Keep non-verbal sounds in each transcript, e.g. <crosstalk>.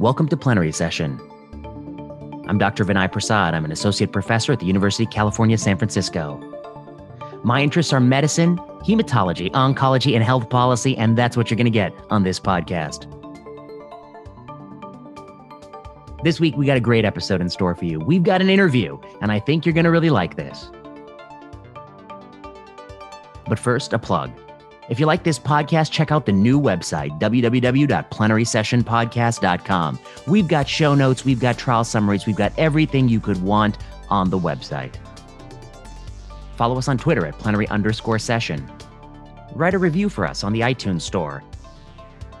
Welcome to Plenary Session. I'm Dr. Vinay Prasad. I'm an associate professor at the University of California, San Francisco. My interests are medicine, hematology, oncology, and health policy, and that's what you're going to get on this podcast. This week, we got a great episode in store for you. We've got an interview, and I think you're going to really like this. But first, a plug. If you like this podcast, check out the new website, www.plenarysessionpodcast.com. We've got show notes, we've got trial summaries, we've got everything you could want on the website. Follow us on Twitter at plenary underscore session. Write a review for us on the iTunes Store.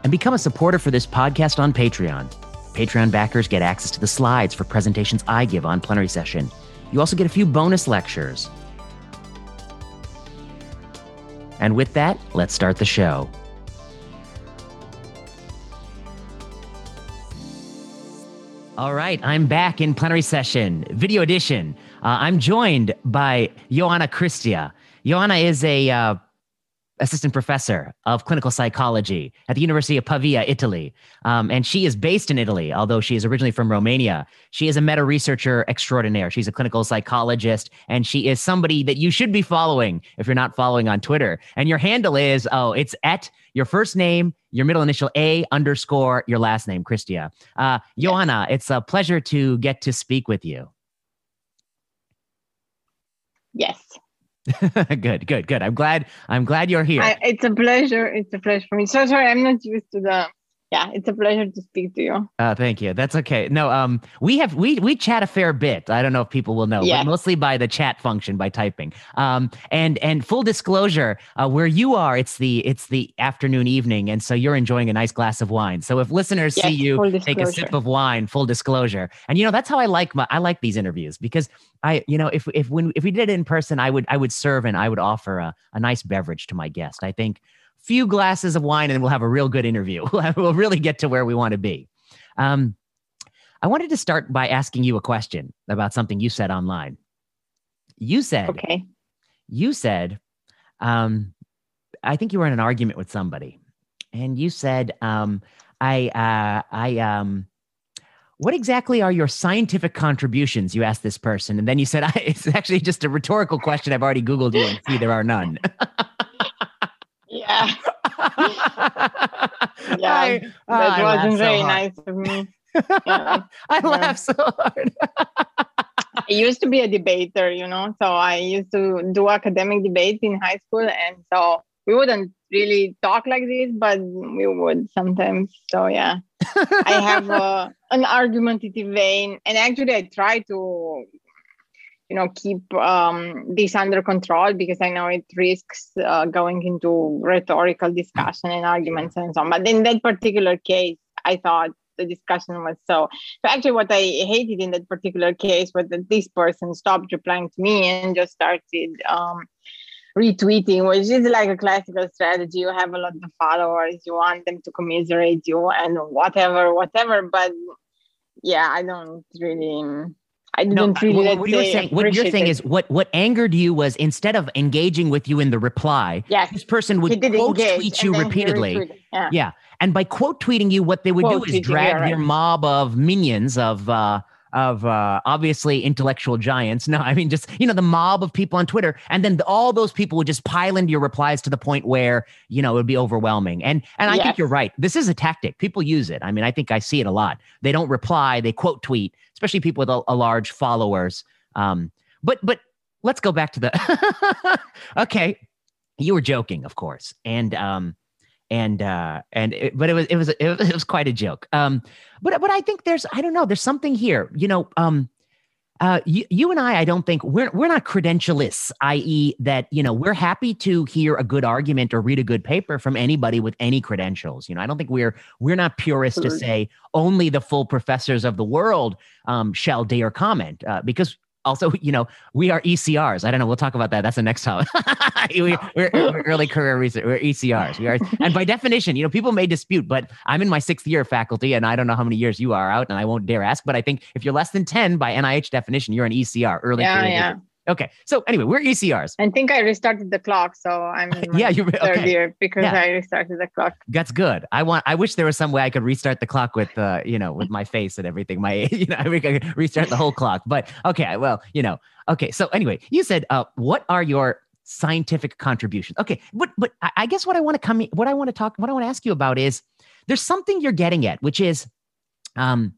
And become a supporter for this podcast on Patreon. Patreon backers get access to the slides for presentations I give on plenary session. You also get a few bonus lectures. And with that, let's start the show. All right, I'm back in plenary session, video edition. Uh, I'm joined by Ioana Cristea. Joanna is a uh, assistant professor of clinical psychology at the University of Pavia, Italy. Um, and she is based in Italy, although she is originally from Romania. She is a meta researcher extraordinaire. She's a clinical psychologist, and she is somebody that you should be following if you're not following on Twitter. And your handle is oh, it's at your first name, your middle initial A underscore your last name, Cristea. Uh, Ioana, it's a pleasure to get to speak with you. Yes. <laughs> good, good, good. I'm glad. I'm glad you're here. I, it's a pleasure. It's a pleasure for me. So sorry, I'm not used to the yeah, it's a pleasure to speak to you. Uh, thank you. That's okay. No, um, we have we we chat a fair bit. I don't know if people will know, yeah. but mostly by the chat function by typing. Um, and and full disclosure, uh, where you are, it's the it's the afternoon evening, and so you're enjoying a nice glass of wine. So if listeners yes, see you take a sip of wine, full disclosure, and you know that's how I like my I like these interviews because I you know if if when if we did it in person, I would I would serve and I would offer a, a nice beverage to my guest. I think few glasses of wine and we'll have a real good interview. <laughs> we'll really get to where we want to be. Um, I wanted to start by asking you a question about something you said online. You said, okay. You said, um, I think you were in an argument with somebody, and you said, um, I, uh, I, um, what exactly are your scientific contributions? You asked this person, and then you said, <laughs> it's actually just a rhetorical question. I've already Googled you and see there are none. <laughs> <laughs> Yeah. I, that wasn't very hard. nice of me. <laughs> Yeah. I yeah. laugh so hard. <laughs> I used to be a debater, you know, so I used to do academic debates in high school. And so we wouldn't really talk like this, but we would sometimes. So, yeah, I have uh, an argumentative vein. And actually, I try to you know keep um, this under control because I know it risks uh, going into rhetorical discussion and arguments and so on. But in that particular case, I thought the discussion was so. So actually, what I hated in that particular case was that this person stopped replying to me and just started. Um, retweeting, which is like a classical strategy. You have a lot of followers, you want them to commiserate you and whatever, whatever. But yeah, I don't really I didn't no, really what, what you're saying, what you're saying is what what angered you was instead of engaging with you in the reply, yes, this person would quote tweet you repeatedly. Yeah. yeah. And by quote tweeting you, what they would quote do is drag right. their mob of minions of uh of uh, obviously intellectual giants. <laughs> No, I mean just you know the mob of people on Twitter, and then all those people would just pile into your replies to the point where you know it would be overwhelming. And and I yes. think you're right. This is a tactic. People use it. I mean, I think I see it a lot. They don't reply. They quote tweet, especially people with a, a large followers. Um, but but let's go back to the. <laughs> okay, you were joking, of course, and um, and uh and it, but it was it was it was, it was quite a joke um but but i think there's i don't know there's something here you know um uh, you, you and I, I don't think we're we're not credentialists, i.e., that you know we're happy to hear a good argument or read a good paper from anybody with any credentials. You know, I don't think we're we're not purists to say only the full professors of the world um, shall dare comment uh, because also, you know, we are ECRs. I don't know. We'll talk about that. That's the next topic. <laughs> we, oh. are early career research. We're ECRs. We are, and by definition, you know, people may dispute, but I'm in my sixth year of faculty, and I don't know how many years you are out, and I won't dare ask. But I think if you're less than ten by NIH definition, you're an ECR, early yeah, career. Yeah. Okay. So anyway, we're ECRs. I think I restarted the clock, so I'm <laughs> yeah, you third okay. year because yeah. I restarted the clock. That's good. I want. I wish there was some way I could restart the clock with, uh, you know, with my face and everything. My, <laughs> you know, I could restart the whole clock. But okay, well, you know, okay. So anyway, you said, uh, what are your scientific contributions? Okay, but but I guess what I want to come, what I want to talk, what I want to ask you about is, there's something you're getting at, which is, um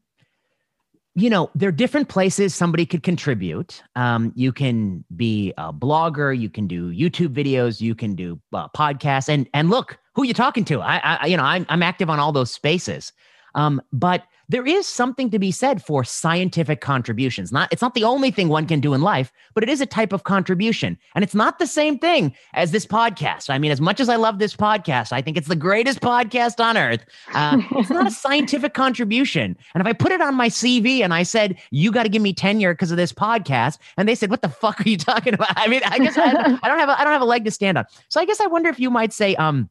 you know, there are different places somebody could contribute. Um, you can be a blogger, you can do YouTube videos, you can do uh, podcasts, and and look who you talking to. I, I you know, I'm I'm active on all those spaces. Um, but there is something to be said for scientific contributions. Not it's not the only thing one can do in life, but it is a type of contribution. And it's not the same thing as this podcast. I mean, as much as I love this podcast, I think it's the greatest podcast on earth. Uh, it's not a <laughs> scientific contribution. And if I put it on my CV and I said, you got to give me tenure because of this podcast, and they said, what the fuck are you talking about? I mean, I guess I, I don't have a, I don't have a leg to stand on. So I guess I wonder if you might say, um,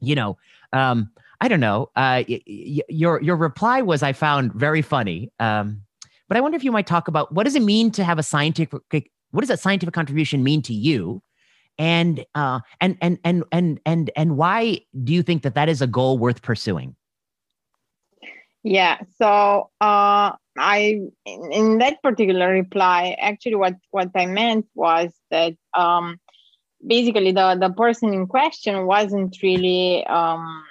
you know, um, I don't know. Uh, y- y- your your reply was I found very funny. Um, but I wonder if you might talk about what does it mean to have a scientific what does that scientific contribution mean to you, and uh, and and and and and and why do you think that that is a goal worth pursuing? Yeah. So uh, I in, in that particular reply, actually, what what I meant was that. Um, basically the the person in question wasn't really um,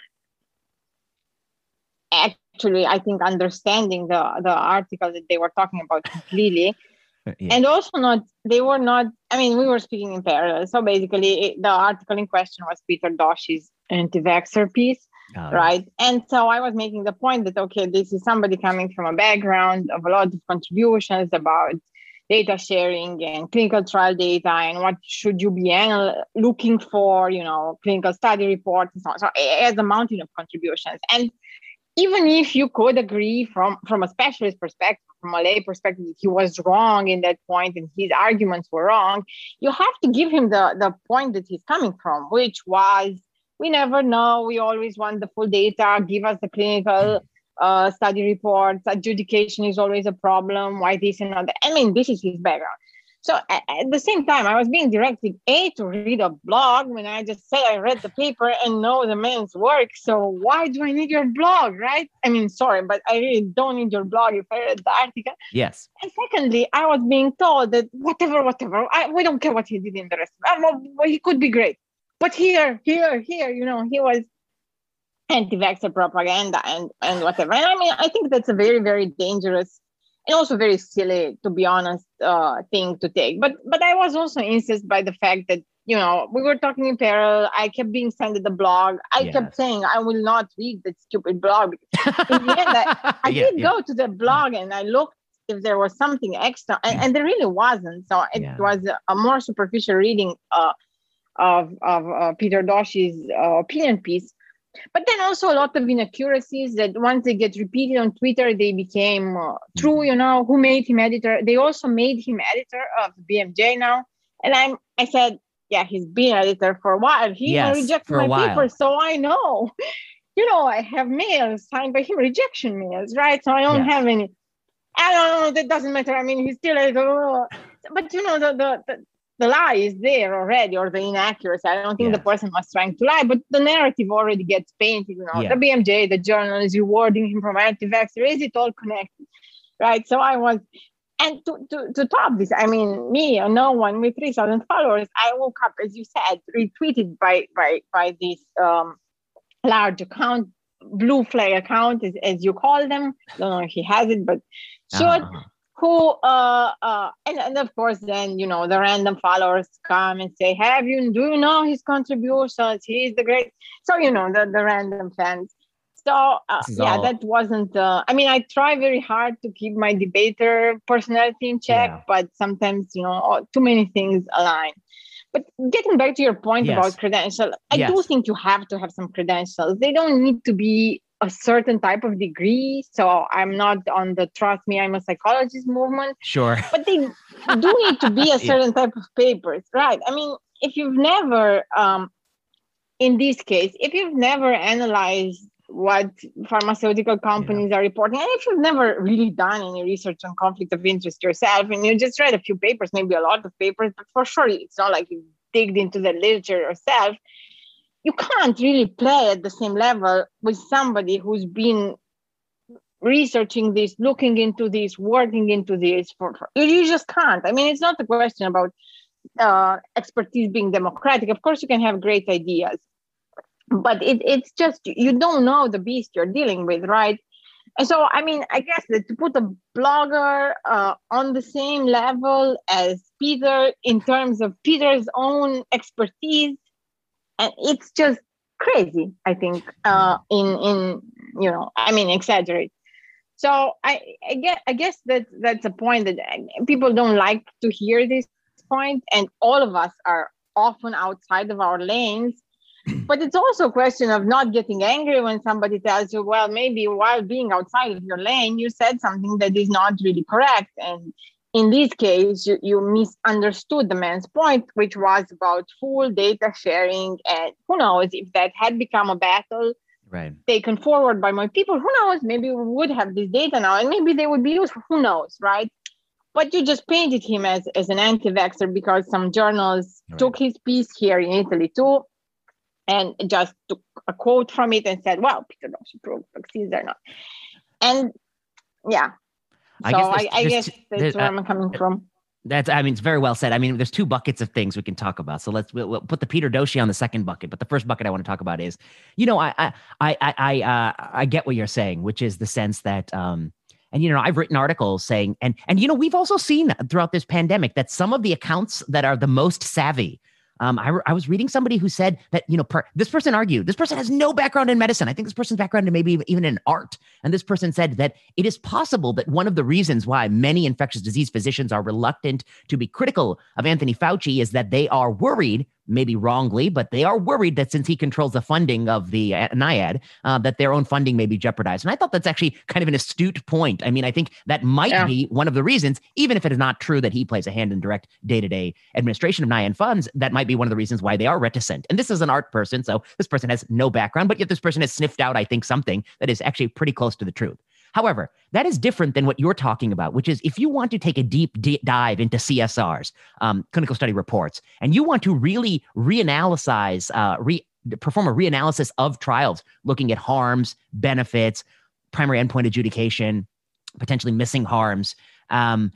actually i think understanding the the article that they were talking about completely. <laughs> Uh, yeah. and also not they were not i mean we were speaking in parallel. So basically it, the article in question was Peter Doshi's anti-vaxxer piece oh, right? And so i was making the point that okay this is somebody coming from a background of a lot of contributions about data sharing and clinical trial data and what should you be anal- looking for you know clinical study reports and so on. So it has a mountain of contributions. And even if you could agree from from a specialist perspective from a lay perspective he was wrong in that point and his arguments were wrong you have to give him the the point that he's coming from which was we never know. We always want the full data. Give us the clinical uh, study reports. Adjudication is always a problem. Why this and that? I mean this is his background so at, at, the same time, I was being directed A to read a blog when I just said I read the paper and know the man's work. So why do I need your blog, right? I mean, sorry, but I really don't need your blog if I read the article. Yes. And secondly, I was being told that whatever, whatever, I, we don't care what he did in the rest. Well, he could be great, but here, here, here, you know, he was anti-vaxxer propaganda and and whatever. And I mean, I think that's a very, very dangerous and also very silly, to be honest, uh, thing to take. But but I was also incensed by the fact that you know we were talking in parallel. I kept being sent the blog. I yes. kept saying I will not read that stupid blog. in the end, I, <laughs> I yeah, did yeah. go to the blog and I looked if there was something extra, and, and there really wasn't. So it yeah. was a, a, more superficial reading uh, of of uh, Peter Doshi's uh, opinion piece. But then also a lot of inaccuracies that once they get repeated on Twitter, they became uh, true. Mm-hmm. You know, who made him editor? They also made him editor of BMJ now. And I'm, I said, yeah, he's been editor for a while. He yes, rejected my paper, so I know. <laughs> You know, I have mails signed by him, rejection mails, right? So I don't yes. have any. I don't know. That doesn't matter. I mean, he's still editor. But you know, the, the, the the lie is there already or the inaccuracy. I don't think the person was trying to lie, but the narrative already gets painted. You know, yeah. the BMJ, the journal is rewarding him from anti-vaxxer. Is it all connected? Right. So I was, and to, to, to top this, I mean, me or no one with 3,000 followers, I woke up, as you said, retweeted by by by this um, large account, blue flag account, as, as you call them. I don't know if he has it, but short. Uh-huh who uh, uh and, and of course then you know the random followers come and say have you do you know his contributions he's the great so you know the, the random fans so uh, yeah all... that wasn't uh, i mean i try very hard to keep my debater personality in check yeah. but sometimes you know too many things align but getting back to your point yes. about credential i yes. do think you have to have some credentials they don't need to be a certain type of degree. So I'm not on the trust me, I'm a psychologist movement. Sure. <laughs> But they do need to be a <laughs> certain type of papers, right? I mean, if you've never, um, in this case, if you've never analyzed what pharmaceutical companies yeah. are reporting. And if you've never really done any research on conflict of interest yourself and you just read a few papers, maybe a lot of papers, but for sure it's not like you digged into the literature yourself, you can't really play at the same level with somebody who's been researching this, looking into this, working into this. For, for you just can't. I mean, it's not a question about uh, expertise being democratic. Of course, you can have great ideas, but it, it's just you don't know the beast you're dealing with, right? And so, I mean, I guess that to put a blogger uh, on the same level as Peter in terms of Peter's own expertise, and it's just crazy. I think uh, in in you know, I mean, exaggerate. So I, I guess I guess that that's a point that people don't like to hear this point, and all of us are often outside of our lanes <clears throat> but it's also a question of not getting angry when somebody tells you, well, maybe while being outside of your lane, you said something that is not really correct. And in this case, you, you misunderstood the man's point, which was about full data sharing. And who knows if that had become a battle right. taken forward by my people, who knows? Maybe we would have this data now and maybe they would be useful. Who knows, right? But you just painted him as, as an anti vaxxer because some journals right. took his piece here in Italy too and just took a quote from it and said, "Well, Peter Doshi proved vaccines are not." And yeah, I so guess I, I guess that's where uh, I'm coming from. That's, I mean, it's very well said. I mean, there's two buckets of things we can talk about. So let's we'll, we'll put the Peter Doshi on the second bucket. But the first bucket I want to talk about is, you know, I I I I uh, I get what you're saying, which is the sense that, um, and you know, I've written articles saying, and and you know, we've also seen throughout this pandemic that some of the accounts that are the most savvy um, I, I was reading somebody who said that, you know, per, this person argued, this person has no background in medicine. I think this person's background in maybe even in art. And this person said that it is possible that one of the reasons why many infectious disease physicians are reluctant to be critical of Anthony Fauci is that they are worried maybe wrongly, but they are worried that since he controls the funding of the uh, NIAID, uh, that their own funding may be jeopardized. And I thought that's actually kind of an astute point. I mean, I think that might yeah. be one of the reasons, even if it is not true that he plays a hand in direct day to day administration of NIAID funds, that might be one of the reasons why they are reticent. And this is an art person, so this person has no background, but yet this person has sniffed out, I think, something that is actually pretty close to the truth. However, that is different than what you're talking about, which is if you want to take a deep, dive into CSRs, um, clinical study reports, and you want to really reanalyze, uh, re- perform a reanalysis of trials, looking at harms, benefits, primary endpoint adjudication, potentially missing harms. Um,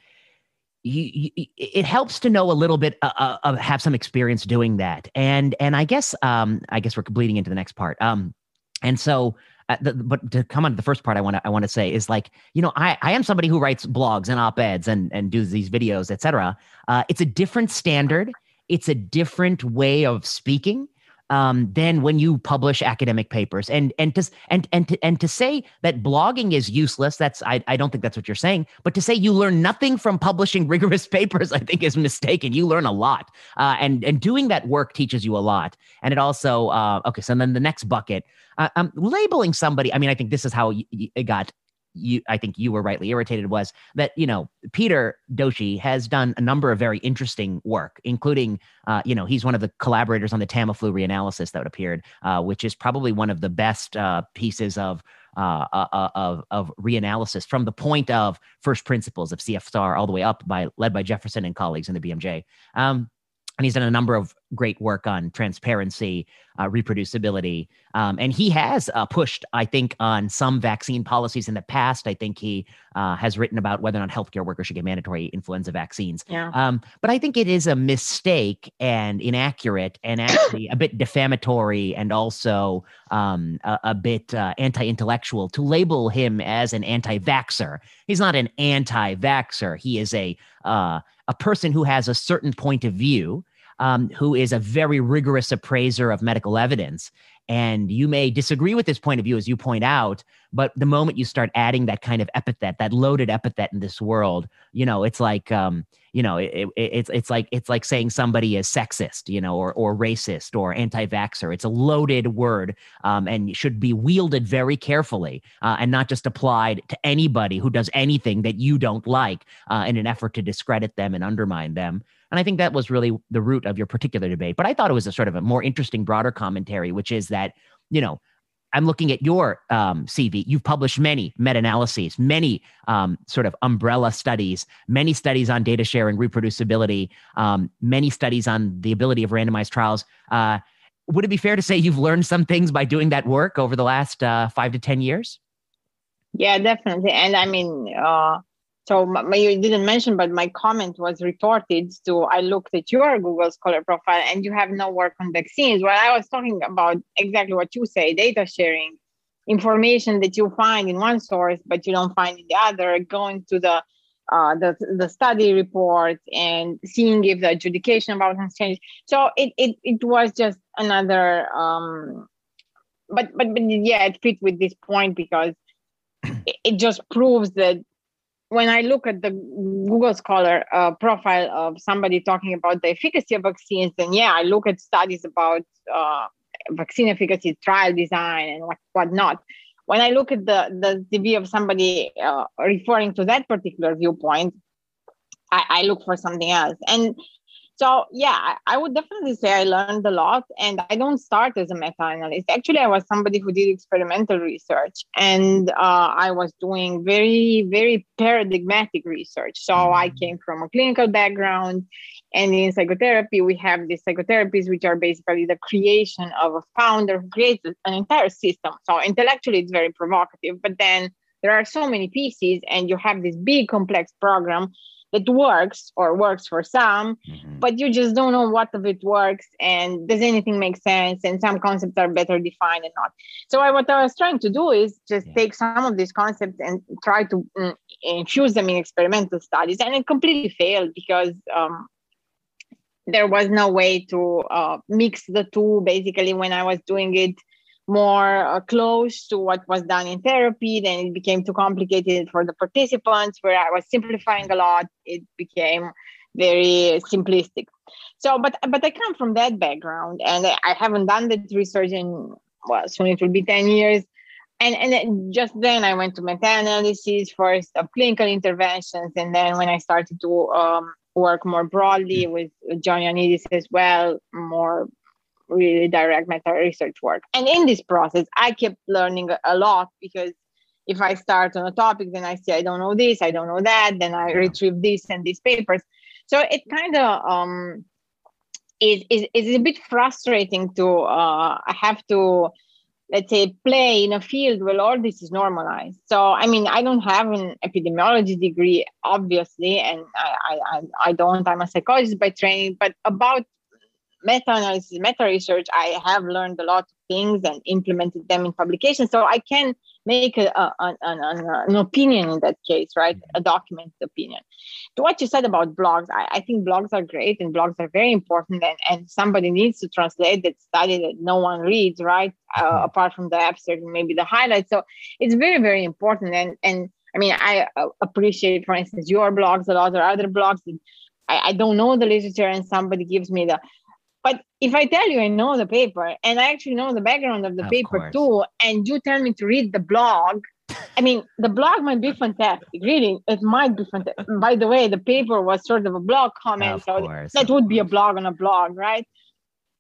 you, you, it helps to know a little bit uh, uh, have some experience doing that and and i guess um i guess we're bleeding into the next part um and so the, but to come on to the first part, I want to I want to say is like you know I I am somebody who writes blogs and op eds and and does these videos, etc. Uh, it's a different standard. It's a different way of speaking um, than when you publish academic papers. And and to and and to, and to say that blogging is useless, that's I, I don't think that's what you're saying. But to say you learn nothing from publishing <laughs> rigorous papers, I think is mistaken. You learn a lot, uh, and and doing that work teaches you a lot. And it also uh, okay. So then the next bucket, uh, um, labeling somebody. I mean, I think this is how it got you I think you were rightly irritated was that you know Peter Doshi has done a number of very interesting work, including uh, you know he's one of the collaborators on the Tamiflu reanalysis that appeared, uh, which is probably one of the best uh, pieces of. Uh, uh, uh, of of reanalysis from the point of first principles of CFSR all the way up by led by Jefferson and colleagues in the BMJ. Um, and he's done a number of great work on transparency, uh, reproducibility, um, and he has uh, pushed, I think, on some vaccine policies in the past. I think he uh, has written about whether or not healthcare workers should get mandatory influenza vaccines. Yeah. Um, but I think it is a mistake and inaccurate, and <coughs> actually a bit defamatory, and also um, a, a, bit uh, anti-intellectual to label him as an anti-vaxer. He's not an anti-vaxer. He is a uh, a person who has a certain point of view um, who is a very rigorous appraiser of medical evidence. And you may disagree with this point of view, as you point out, but the moment you start adding that kind of epithet, that loaded epithet in this world, you know, it's like, um, you know, it, it, it's it's like it's like saying somebody is sexist, you know, or or racist or anti-vaxxer. It's a loaded word, um, and should be wielded very carefully, uh, and not just applied to anybody who does anything that you don't like uh, in an effort to discredit them and undermine them. And I think that was really the root of your particular debate. But I thought it was a sort of a more interesting, broader commentary, which is that, you know, I'm looking at your um, CV. You've published many meta analyses, many um, sort of umbrella studies, many studies on data sharing, reproducibility, um, many studies on the ability of randomized trials. Uh, would it be fair to say you've learned some things by doing that work over the last uh, five to 10 years? Yeah, definitely. And I mean, uh, so my, you didn't mention, but my comment was retorted to I looked at your Google Scholar profile and you have no work on vaccines. Well, I was talking about exactly what you say data sharing, information that you find in one source, but you don't find in the other, going to the uh, the, the study report and seeing if the adjudication about has changed. So it, it, it was just another, um, but, but, but yeah, it fit with this point because it, it just proves that when I look at the Google Scholar uh, profile of somebody talking about the efficacy of vaccines, then yeah, I look at studies about uh, vaccine efficacy, trial design, and what whatnot. When I look at the the CV of somebody uh, referring to that particular viewpoint, I, I look for something else. And so yeah i would definitely say i learned a lot and i don't start as a meta-analyst. Actually i was somebody who did experimental research and uh, i was doing very very paradigmatic research. So i mm-hmm. came from a clinical background and in psychotherapy we have these psychotherapies which are basically the creation of a founder who creates an entire system. So intellectually it's very provocative but then there are so many pieces and you have this big complex program that works or works for some mm-hmm. but you just don't know what of it works and does anything make sense and some concepts are better defined and not so I, what i was trying to do is just yeah. take some of these concepts and try to mm, infuse them in experimental studies and it completely failed because um, there was no way to uh, mix the two basically when i was doing it more uh, close to what was done in therapy. Then it became too complicated for the participants, where I was simplifying a lot. It became very simplistic. So, but but I come from that background, and I haven't done that research in well, soon it will be ten years. And and just then I went to meta-analysis first of clinical interventions, and then when I started to um, work more broadly with John Ioannidis as well, more really direct meta research work. And in this process, I kept learning a lot because if I start on a topic, then I say I don't know this, I don't know that, then I retrieve this and these papers. So it kind of um, is, is is a bit frustrating to uh, have to let's say play in a field where all this is normalized so i mean i don't have an epidemiology degree obviously and i i, I don't i'm a psychologist by training but about meta-analysis, meta-research, I have learned a lot of things and implemented them in publications. So I can make a, a, an, an, an, opinion in that case, right? A documented opinion. To what you said about blogs, I, I, think blogs are great and blogs are very important and, and somebody needs to translate that study that no one reads, right? Uh, mm-hmm. apart from the abstract and maybe the highlights. So it's very, very important. And, and I mean, I uh, appreciate, for instance, your blogs a lot or other blogs. I, I don't know the literature and somebody gives me the but if I tell you I know the paper and I actually know the background of the of paper course. too, and you tell me to read the blog, I mean, the blog might be fantastic. Really, it might be fantastic. By the way, the paper was sort of a blog comment, of so course, that would course. be a blog on a blog, right?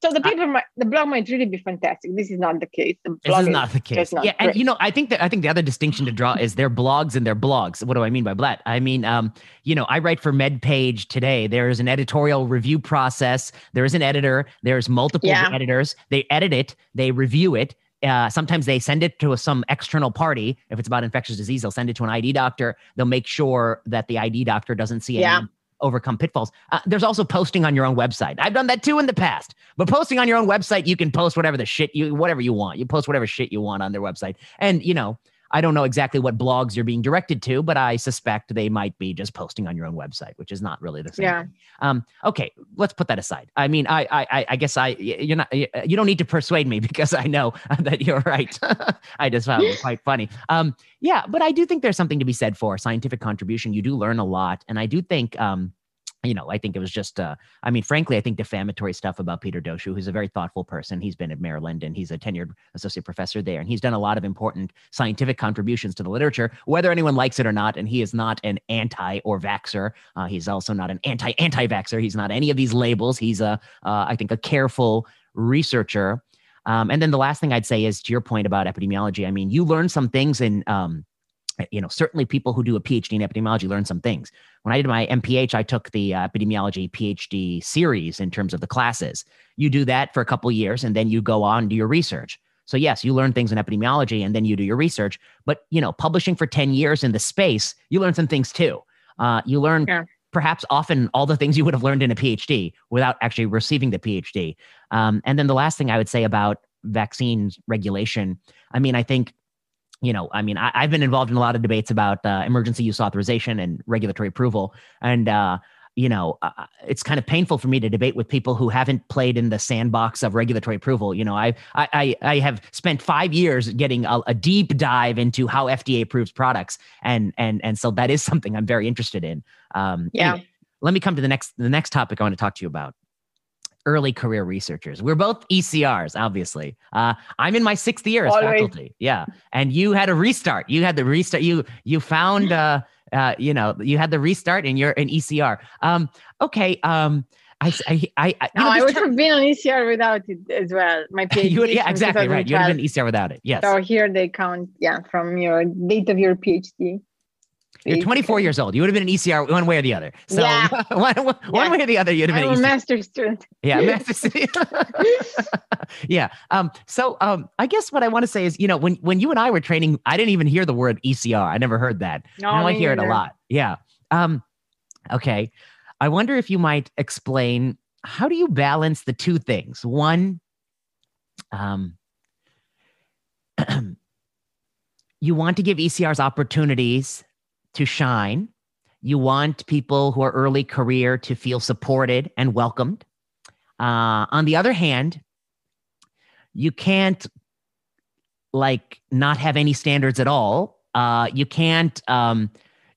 So the paper, might, the blog might really be fantastic. This is not the case. The this is not the case. Not yeah, great. and you know, I think that I think the other distinction to draw is their blogs and their blogs. What do I mean by that? I mean, um, you know, I write for MedPage today. There is an editorial review process. There is an editor. There's multiple yeah. editors. They edit it. They review it. Uh, sometimes they send it to some external party. If it's about infectious disease, they'll send it to an ID doctor. They'll make sure that the ID doctor doesn't see yeah. any overcome pitfalls. Uh, there's also posting on your own website. I've done that too in the past. But posting on your own website, you can post whatever the shit you whatever you want. You post whatever shit you want on their website. And you know, I don't know exactly what blogs you're being directed to, but I suspect they might be just posting on your own website, which is not really the same. Yeah. Um, okay, let's put that aside. I mean, I, I, I guess I, you're not, you don't need to persuade me <laughs> because I know <laughs> that you're right. <laughs> I just found it quite funny. Um, yeah, but I do think there's something to be said for scientific contribution. You do learn a lot, and I do think, um, you know, I think it was just, uh, I mean, frankly, I think defamatory stuff about Peter Doshi, who's a very thoughtful person. He's been at Maryland and he's a tenured associate professor there. And he's done a lot of important scientific contributions to the literature, whether anyone likes it or not. And he is not an anti or vaxer. Uh, he's also not an anti anti vaxer. He's not any of these labels. He's a, uh, I think, a careful researcher. Um, and then the last thing I'd say is to your point about epidemiology. I mean, you learn some things in, um, you know, certainly people who do a PhD in epidemiology learn some things. When I did my MPH, I took the uh, epidemiology PhD series in terms of the classes. You do that for a couple years, and then you go on do your research. So yes, you learn things in epidemiology, and then you do your research. But you know, publishing for ten years in the space, you learn some things too. Uh, you learn yeah perhaps often all the things you would have learned in a PhD without actually receiving the PhD. Um, and then the last thing I would say about vaccines regulation, I mean, I think, you know, I mean, I, have been involved in a lot of debates about uh, emergency use authorization and regulatory approval. And, uh, you know, uh, uh, it's kind of painful for me to debate with people who haven't played in the sandbox of regulatory approval. You know, I I I have spent five years getting a, a deep dive into how FDA approves products, and and and so that is <laughs> something I'm very interested in. Um, yeah. Anyway, let me come to the next the next topic I want to talk to you about. Early career researchers. We're both ECRs, obviously. Uh, I'm in my sixth year as Always. faculty. Yeah, and you had a restart. You had the restart. You you found. Uh, uh, you know, you had the restart and you're an ECR. Um, okay. Um, I, I, I, no, know, I would term- have been an ECR without it as well. My <laughs> PhD. would, yeah, exactly right. You would have been ECR without it. Yes. So here they count, yeah, from your date of your PhD. You're 24 years old. You would have been an ECR one way or the other. So yeah. <laughs> one, one, yeah. one way or the other, you'd have been I'm a master student. Yeah, master <laughs> student. <laughs> yeah. Um, so um, I guess what I want to say is, you know, when when you and I were training, I didn't even hear the word ECR. I never heard that. No, now I hear either. it a lot. Yeah. Um, okay. I wonder if you might explain how do you balance the two things? One, um, <clears throat> you want to give ECRs opportunities to shine. You want people who are early career to feel supported and welcomed. Uh, on the other hand, you can't like not have any standards at all. Uh, you can't, um,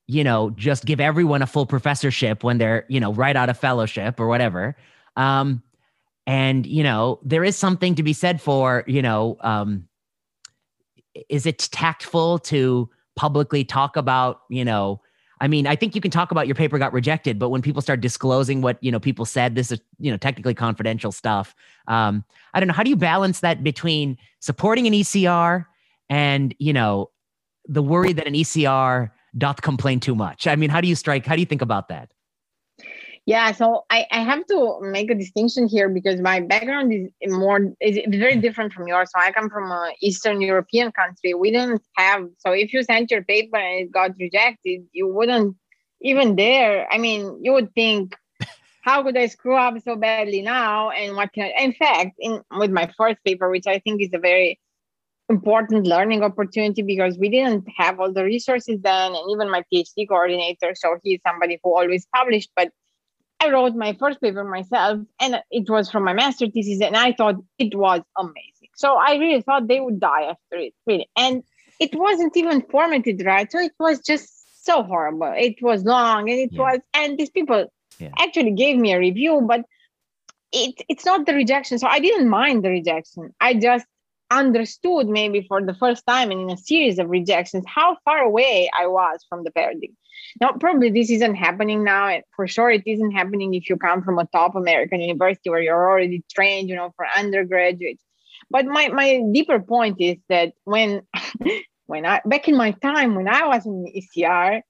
you know, just give everyone a full professorship when they're, you know, right out of fellowship or whatever. Um, and you know, there is something to be said for, you know, um, is it tactful to publicly talk about, you know, I mean, I think you can talk about your paper got rejected, but when people start disclosing what you know people said, this is you know technically confidential stuff. Um, I don't know. How do you balance that between supporting an ECR and you know the worry that an ECR doth complain too much? I mean, how do you strike? How do you think about that? Yeah, so I, I have to make a distinction here because my background is more is very different from yours. So I come from an Eastern European country. We didn't have so if you sent your paper and it got rejected, you wouldn't even dare. I mean, you would think, <laughs> how could I screw up so badly now? And what can I, in fact, in with my first paper, which I think is a very important learning opportunity because we didn't have all the resources then and even my phd coordinator so he's somebody who always published but I wrote my first paper myself, and it was from my master thesis, and I thought it was amazing. So I really thought they would die after it, really. And it wasn't even formatted right, so it was just so horrible. It was long, and it yeah. was, and these people yeah. actually gave me a review, but it it's not the rejection. So I didn't mind the rejection. I just understood maybe for the first time and in a series of rejections how far away I was from the paradigm. Now, probably this isn't happening now, and for sure it isn't happening if you come from a top American university where you're already trained, you know, for undergraduates. But my my deeper point is that when <laughs> when I back in my time when I was in ECR,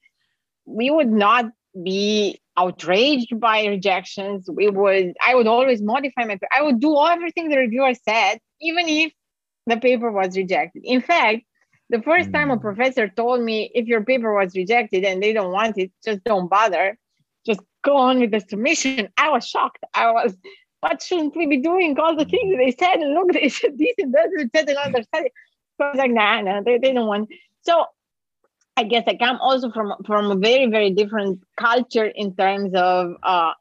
we would not be outraged by rejections. We would I would always modify my I would do everything the reviewer said, even if the paper was rejected. In fact, the first time a mm. professor told me if your paper was rejected and they don't want it, just don't bother. Just go on with the submission. I was shocked. I was, what shouldn't we be doing? All the things they said, and look, <laughs> they said this and that, they said another study. So I was like, nah, nah, they, they don't want. So I guess I come also from from a very, very different culture in terms of uh,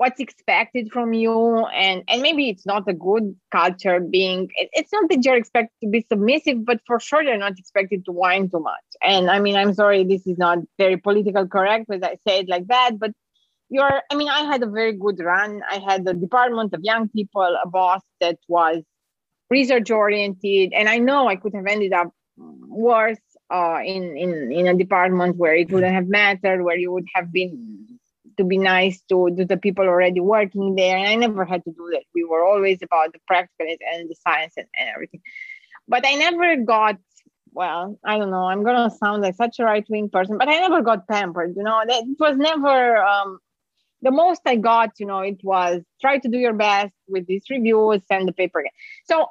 what's expected from you and and maybe it's not a good culture being it, it's not that you're expected to be submissive but for sure you're not expected to whine too much. And i mean i'm sorry this is not very political correct but i say it like that but you're i mean i had a very good run. I had a department of young people a boss that was research oriented and i know i could have ended up worse uh, in, in in a department where it wouldn't have mattered where you would have been to be nice to, to the people already working there. And I never had to do that. We were always about the practicalness and the science and, and everything. But I never got, well, I don't know, I'm going to sound like such a right wing person, but I never got pampered. You know, that, it was never, um, the most I got, you know, it was try to do your best with these reviews, send the paper again. So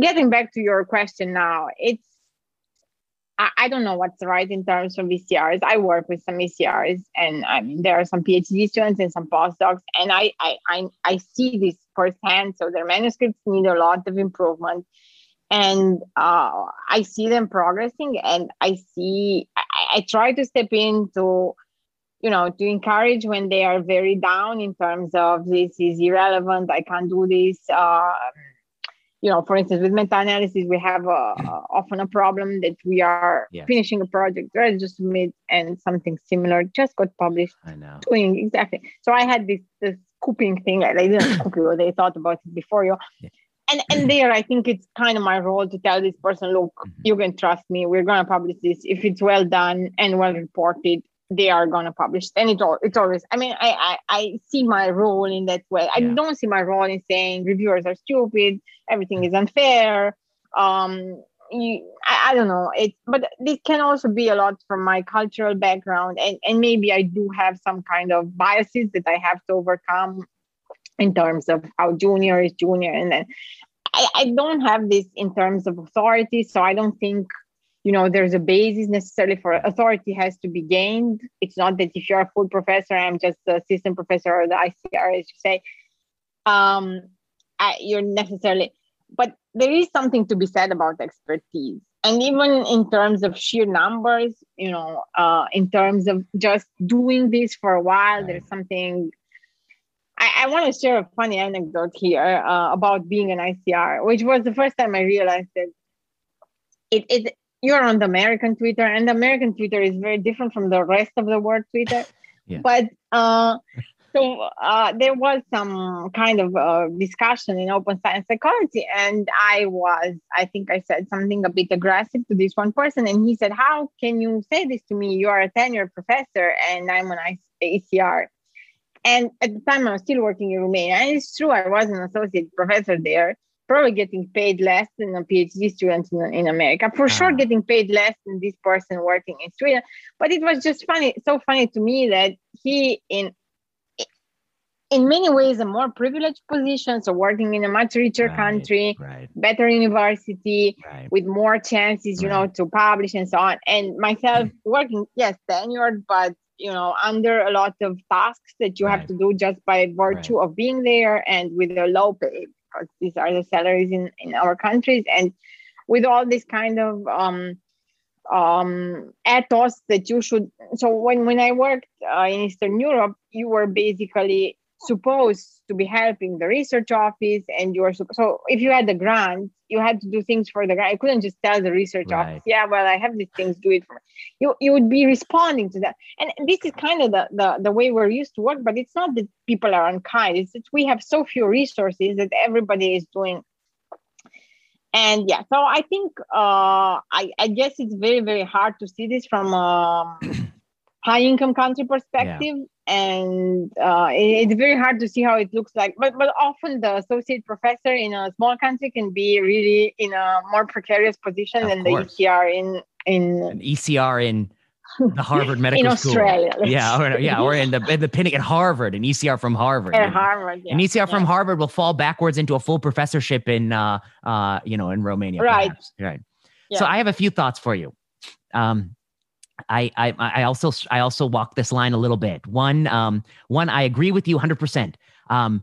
getting back to your question now, it's I, I don't know what's right in terms of ECRs. I work with some ECRs, and I mean there are some PhD students and some postdocs, and I I I, I see this firsthand. So their manuscripts need a lot of improvement, and uh, I see them progressing, and I see I, I try to step in to you know to encourage when they are very down in terms of this is irrelevant i can't do this uh, you know, for instance, with meta-analysis, we have a, often a problem that we are yes. finishing a project ready to submit, and something similar just got published. I know. Doing exactly. So I had this this scooping thing. Like they didn't scoop you; they thought about it before you. Yeah. And and there, I think it's kind of my role to tell this person, look, mm-hmm. you can trust me. We're gonna publish this if it's well done and well reported they are gonna publish and it's all it's always i mean I, I i see my role in that way i yeah. don't see my role in saying reviewers are stupid everything is unfair um you, I, I don't know it but this can also be a lot from my cultural background and and maybe i do have some kind of biases that i have to overcome in terms of how junior is junior and then I, I don't have this in terms of authority so i don't think you know there's a basis necessarily for authority has to be gained. It's not that if you're a full professor i'm just the assistant professor or the icr as you say um I, you're necessarily but there is something to be said about expertise. And even in terms of sheer numbers you know uh, in terms of just doing this for a while there's something I, I want to share a funny anecdote here uh, about being an ICR, which was the first time I realized that it, it you're on the American Twitter, and American Twitter is very different from the rest of the world Twitter. <laughs> yeah. But uh, so uh, there was some kind of uh, discussion in open science psychology, and I was, I think I said something a bit aggressive to this one person, and he said, "How can you say this to me? You are a tenured professor, and I'm an ICR." And at the time, I was still working in Romania, and it's true, I was an associate professor there probably getting paid less than a PhD student in, in America. For sure, ah. getting paid less than this person working in Sweden. But it was just funny, so funny to me that he in in many ways a more privileged position so working in a much richer right, country right. better university right. with more chances you know to publish and so on and myself working yes tenured but you know under a lot of tasks that you have to do just by virtue of being there and with a low pay these are the salaries in, in our countries. And with all this kind of um, um, ethos that you should. So when, when I worked uh, in Eastern Europe, you were basically supposed to be helping the research office and you were so if you had the grant you had to do things for the grant. You couldn't just tell the research right. office yeah well i have these things do it for me. You you would be responding to that. And this is kind of the, the the way we're used to work but it's not that people are unkind. It's that we have so few resources that everybody is doing. And yeah so i think uh i i guess it's very very hard to see this from um <clears throat> high income country perspective. yeah. And uh, it, it's very hard to see how it looks like but but often the associate professor in a small country can be really in a more precarious position of than course. the ECR in in An ECR in the <laughs> Harvard Medical in School. Australia, yeah, or, yeah, or in the in the pinning at Harvard, an ECR from Harvard. At Harvard, yeah. An ECR yeah. from Harvard will fall backwards into a full professorship in uh uh you know in Romania. Right. Perhaps. Right. Yeah. So I have a few thoughts for you. Um, I, I I also I also walk this line a little bit. One um one I agree with you 100. percent Um,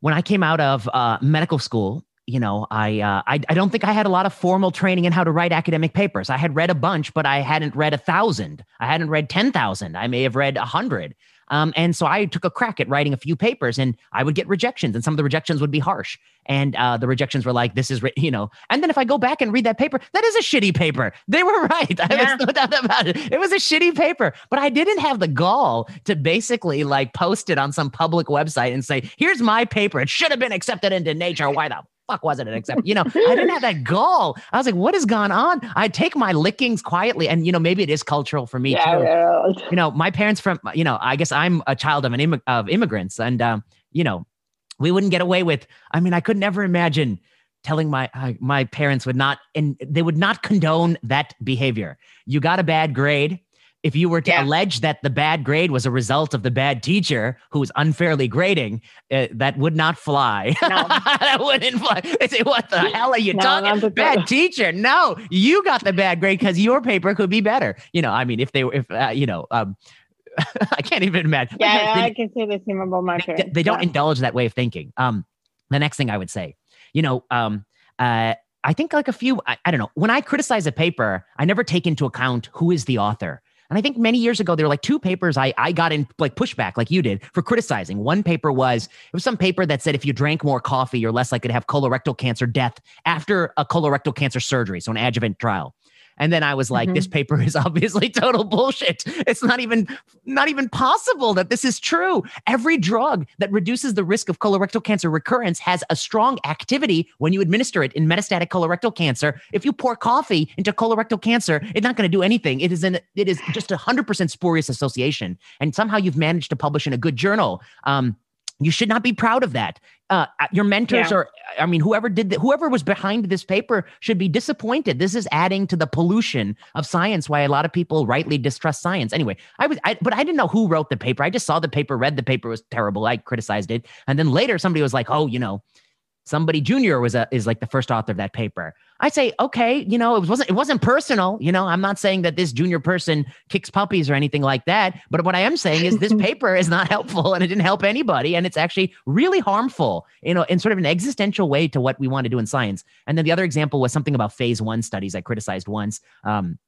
when I came out of uh, medical school, you know, I, uh, I I don't think I had a lot of formal training in how to write academic papers. I had read a bunch, but I hadn't read a thousand. I hadn't read ten thousand. I may have read a hundred. Um, and so I took a crack at writing a few papers and I would get rejections and some of the rejections would be harsh. And uh, the rejections were like, this is, you know, and then if I go back and read that paper, that is a shitty paper. They were <laughs> right. I yeah. no doubt about it. It was a shitty paper, but I didn't have the gall to basically like post it on some public website and say, here's my paper. It should have been accepted into nature. Why the fuck was it an except? You know, <laughs> I didn't have that gall. I was like, what has gone on? I take my lickings quietly, and you know, maybe it is cultural for me yeah, too. Yeah. You know, my parents from you know, I guess I'm a child of an Im- of immigrants, and um, you know, we wouldn't get away with. I mean, I could never imagine telling my uh, my parents would not and they would not condone that behavior. You got a bad grade if you were to yeah. allege that the bad grade was a result of the bad teacher who was unfairly grading, uh, that would not fly. <laughs> No. that wouldn't fly. They say, "What the hell are you no, talking? Bad <laughs> teacher? No, you got the bad grade because your paper could be better." You know, I mean, if they were, if uh, you know, um, <laughs> I can't even imagine. Yeah, they, I can say the same about my parents. They, they don't yeah. indulge that way of thinking. Um, the next thing I would say, you know, um, uh, I think like a few, I, I, don't know, when I criticize a paper, I never take into account who is the author. And I think many years ago, there were like two papers I, I got in like pushback, like you did, for criticizing. One paper was it was some paper that said if you drank more coffee, you're less likely to have colorectal cancer death after a colorectal cancer surgery, so an adjuvant trial. And then I was like, mm-hmm. this paper is <laughs> obviously total bullshit. It's not even not even possible that this is true. Every drug that reduces the risk of colorectal cancer recurrence has a strong activity when you administer it in metastatic colorectal cancer. If you pour coffee into colorectal cancer, it's not going to do anything. It is an it is just a hundred percent spurious association. And somehow you've managed to publish in a good journal. Um, you should not be proud of that. Uh, uh your mentors yeah. or I mean, whoever did that, whoever was behind this paper should be disappointed. This is adding to the pollution of science. Why a lot of people rightly distrust science. Anyway, I was, I, but I didn't know who wrote the paper. I just saw the paper, read the paper was terrible. I criticized it, and then later somebody was like, "Oh, you know, somebody junior was a is like the first author of that paper. I say okay you know it wasn't it wasn't personal you know i'm not saying that this junior person kicks puppies or anything like that but what i am saying is this <laughs> paper is not helpful and it didn't help anybody and it's actually really harmful you know in sort of an existential way to what we want to do in science. And then the other example was something about phase one studies. I criticized once um,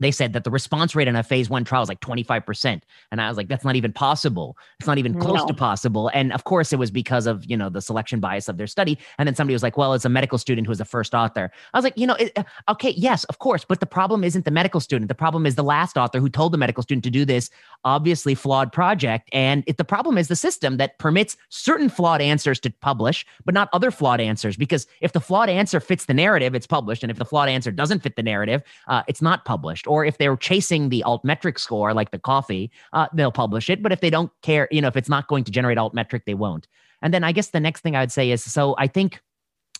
they said that the response rate in a phase one trial is like 25%. And I was like, that's not even possible. It's not even close no. to possible. And of course, it was because of, you know, the selection bias of their study. And then somebody was like, well, it's a medical student who was the first author. I was like, you know, it, uh, okay, yes, of course. But the problem isn't the medical student. The problem is the last author who told the medical student to do this obviously flawed project. And it, the problem is the system that permits certain flawed answers to publish, but not other flawed answers. Because if the flawed answer fits the narrative, it's published. And if the flawed answer doesn't fit the narrative, uh, it's not published or if they're chasing the altmetric score like the coffee, uh, they'll publish it. But if they don't care, you know, if it's not going to generate altmetric, they won't. And then I guess the next thing I would say is so I think,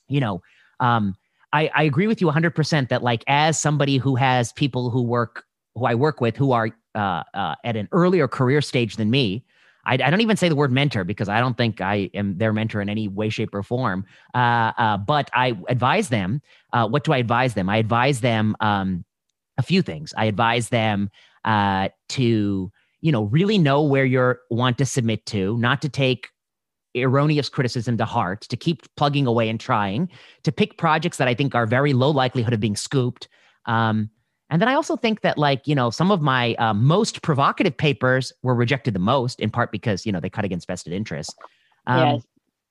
you know, um, I, I agree with you 100% that like as somebody who has people who work who I work with who are uh, uh, at an earlier career stage than me, I, I, don't even say the word mentor because I don't think I am their mentor in any way, shape, or form. Uh, uh, but I advise them. Uh, what do I advise them? I advise them um, a few things. I advise them uh, to, you know, really know where you want to submit to, not to take erroneous criticism to heart, to keep plugging away and trying, to pick projects that I think are very low likelihood of being scooped. Um, and then I also think that, like, you know, some of my uh, most provocative papers were rejected the most, in part because, you know, they cut against vested interests. Um, yes.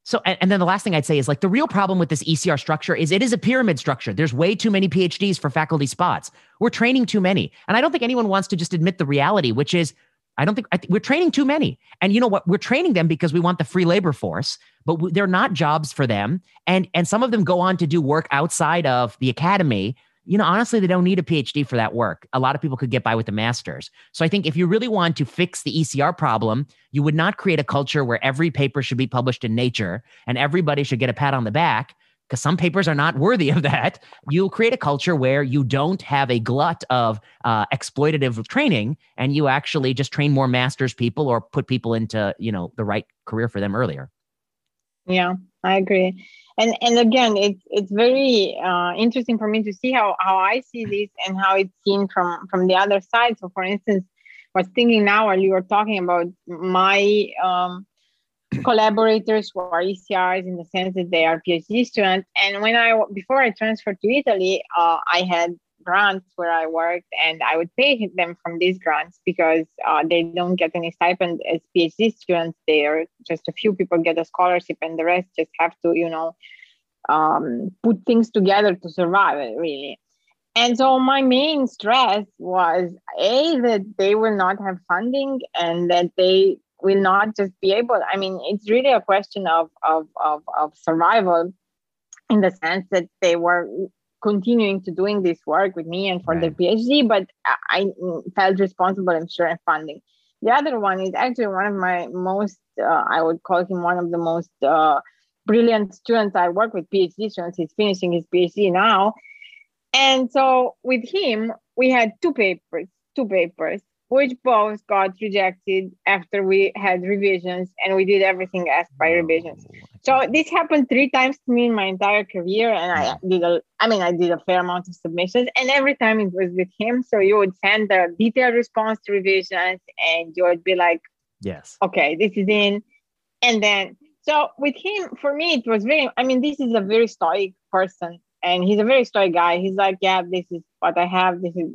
So, and, and, then the last thing I'd say is like the real problem with this ECR structure is it is a pyramid structure. There's way too many PhDs for faculty spots. We're training too many. And I don't think anyone wants to just admit the reality, which is I don't think I th- we're training too many. And you know what? We're training them because we want the free labor force, but w- they're not jobs for them. And and some of them go on to do work outside of the academy you know, honestly, they don't need a PhD for that work. A lot of people could get by with a master's. So I think if you really want to fix the ECR problem, you would not create a culture where every paper should be published in Nature and everybody should get a pat on the back because some papers are not worthy of that. You'll create a culture where you don't have a glut of uh, exploitative training and you actually just train more master's people or put people into, you know, the right career for them earlier. Yeah, I agree and and again it's it's very uh, interesting for me to see how how i see this and how it's seen from from the other side so for instance I was thinking now while you were talking about my um, collaborators who are ECRs in the sense that they are PhD students. And when I before I transferred to Italy, uh, I had grants where I worked, and I would pay them from these grants because uh, they don't get any stipend as PhD students. They are just a few people get a scholarship, and the rest just have to, you know, um, put things together to survive. Really. And so my main stress was a that they will not have funding and that they will not just be able. I mean, it's really a question of of of, of survival in the sense that they were continuing to doing this work with me and for right. their PhD, but I felt responsible, I'm sure, in funding. The other one is actually one of my most, uh, I would call him one of the most uh, brilliant students I work with, PhD students. He's finishing his PhD now. And so with him, we had two papers, two papers, which both got rejected after we had revisions and we did everything asked by revisions. So this happened three times to me in my entire career, and I mm-hmm. did a, I mean, I did a fair amount of submissions, and every time it was with him. So you would send a detailed response to revisions, and you would be like, "Yes, okay, this is in," and then so with him, for me, it was very. I mean, this is a very stoic person, and he's a very stoic guy. He's like, "Yeah, this is what I have. This is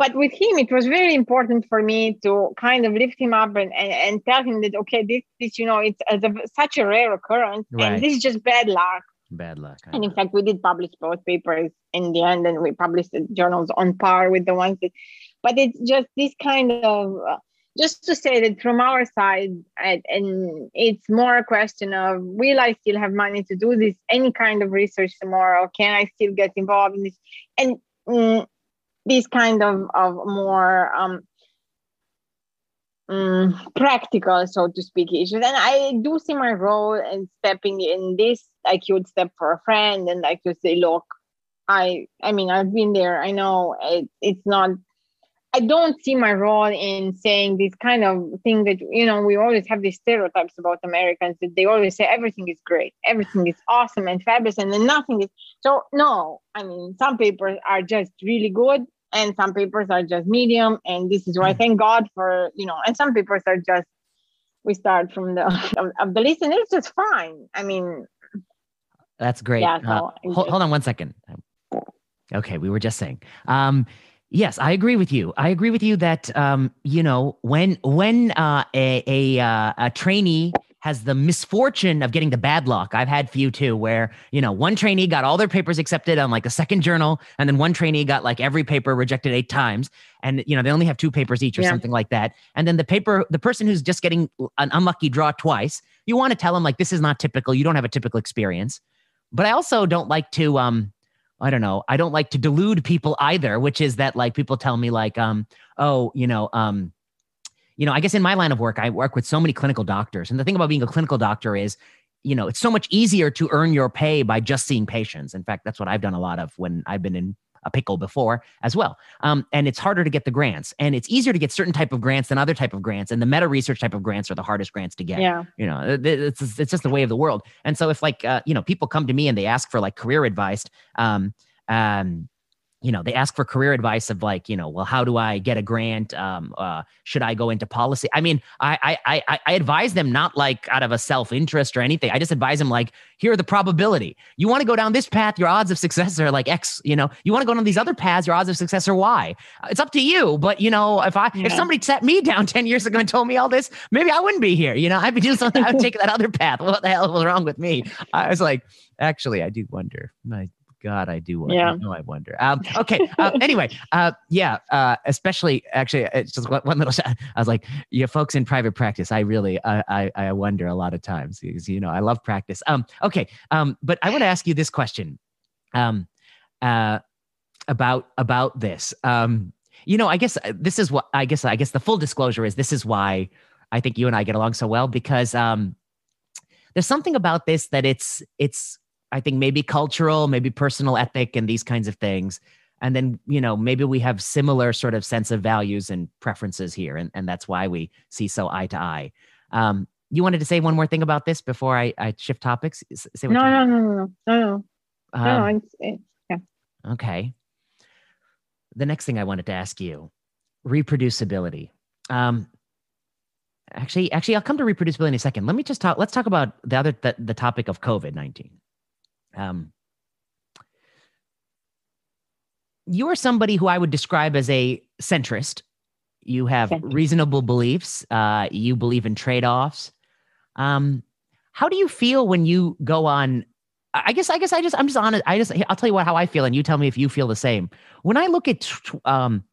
but with him it was very important for me to kind of lift him up and, and, and tell him that okay this, this you know it's a, such a rare occurrence right. and this is just bad luck. Bad luck I and in fact we did publish both papers in the end and we published the journals on par with the ones that but it's just this kind of uh, just to say that from our side and, and it's more a question of will i still have money to do this any kind of research tomorrow? Can i still get involved in this? And mm, these kind of, of more um, um, practical, so to speak, issues. And I do see my role in stepping in this. Like you would step for a friend and like you say, look, I I mean I've been there. I know it, it's not I don't see my role in saying this kind of thing that you know we always have these stereotypes about Americans that they always say everything is great, everything is awesome and fabulous, and then nothing is. So no, I mean some papers are just really good, and some papers are just medium, and this is why I hmm. thank God for you know, and some papers are just we start from the <laughs> of, of the list, and it's just fine. I mean, that's great. Yeah, so uh, hold, hold on one second. Okay, we were just saying. Um, Yes, I agree with you. I agree with you that um, you know when when uh, a a, uh, a trainee has the misfortune of getting the bad luck. I've had few too, where you know one trainee got all their papers accepted on like a second journal, and then one trainee got like every paper rejected eight times, and you know they only have two papers each or yeah. something like that. And then the paper, the person who's just getting an unlucky draw twice, you want to tell them like this is not typical. You don't have a typical experience. But I also don't like to um I don't know. I don't like to delude people either, which is that like people tell me like, um, oh, you know, um, you know, I guess in my line of work, I work with so many clinical doctors. And the thing about being a clinical doctor is, you know, it's so much easier to earn your pay by just seeing patients. In fact, that's what I've done a lot of when I've been in a pickle before as well. Um, and it's harder to get the grants, and it's easier to get certain type of grants than other type of grants. And the meta research type of grants are the hardest grants to get. Yeah, you know, it's it's just the way of the world. And so if like uh, you know people come to me and they ask for like career advice, um, um, you know, they ask for career advice of like, you know, well, how do I get a grant? Um, uh, should I go into policy? I mean, I, I, I, I advise them not like out of a self interest or anything. I just advise them like, here are the probability. You want to go down this path, your odds of success are like X. You know, you want to go down these other paths, your odds of success are Y. It's up to you. But you know, if I yeah. if somebody set me <laughs> down ten years ago and told me all this, maybe I wouldn't be here. You know, I'd be doing something. I would <laughs> take that other path. What the hell was wrong with me? I was like, actually, I do wonder. My God, I do wonder. Yeah. No, I wonder. Um, okay. Uh, <laughs> anyway, uh, yeah. Uh, especially, actually, it's just one, one little. <laughs> Shot. I was like, "Yeah, folks in private practice, I really, I, I, I wonder a lot of times because you know I love practice." Um, okay. Um, but I want to ask you this question, um, uh, about about this. Um, you know, I guess uh, this is what I guess. I guess the full disclosure is this is why I think you and I get along so well because um, there's something about this that it's it's I think maybe cultural, maybe personal ethic, and these kinds of things. And then, you know, maybe we have similar sort of sense of values and preferences here. And, and that's why we see so eye to eye. Um, you wanted to say one more thing about this before I, I shift topics? Say what no, no, no, no, no, no, um, no. It's, yeah. Okay. The next thing I wanted to ask you reproducibility. Um, actually, actually, I'll come to reproducibility in a second. Let me just talk. Let's talk about the other the, the topic of COVID nineteen. Um, you are somebody who I would describe as a centrist. You have reasonable beliefs. Uh, you believe in trade offs. Um, how do you feel when you go on? I guess I guess I just I'm just honest. I just I'll tell you what how I feel, and you tell me if you feel the same. When I look at, um,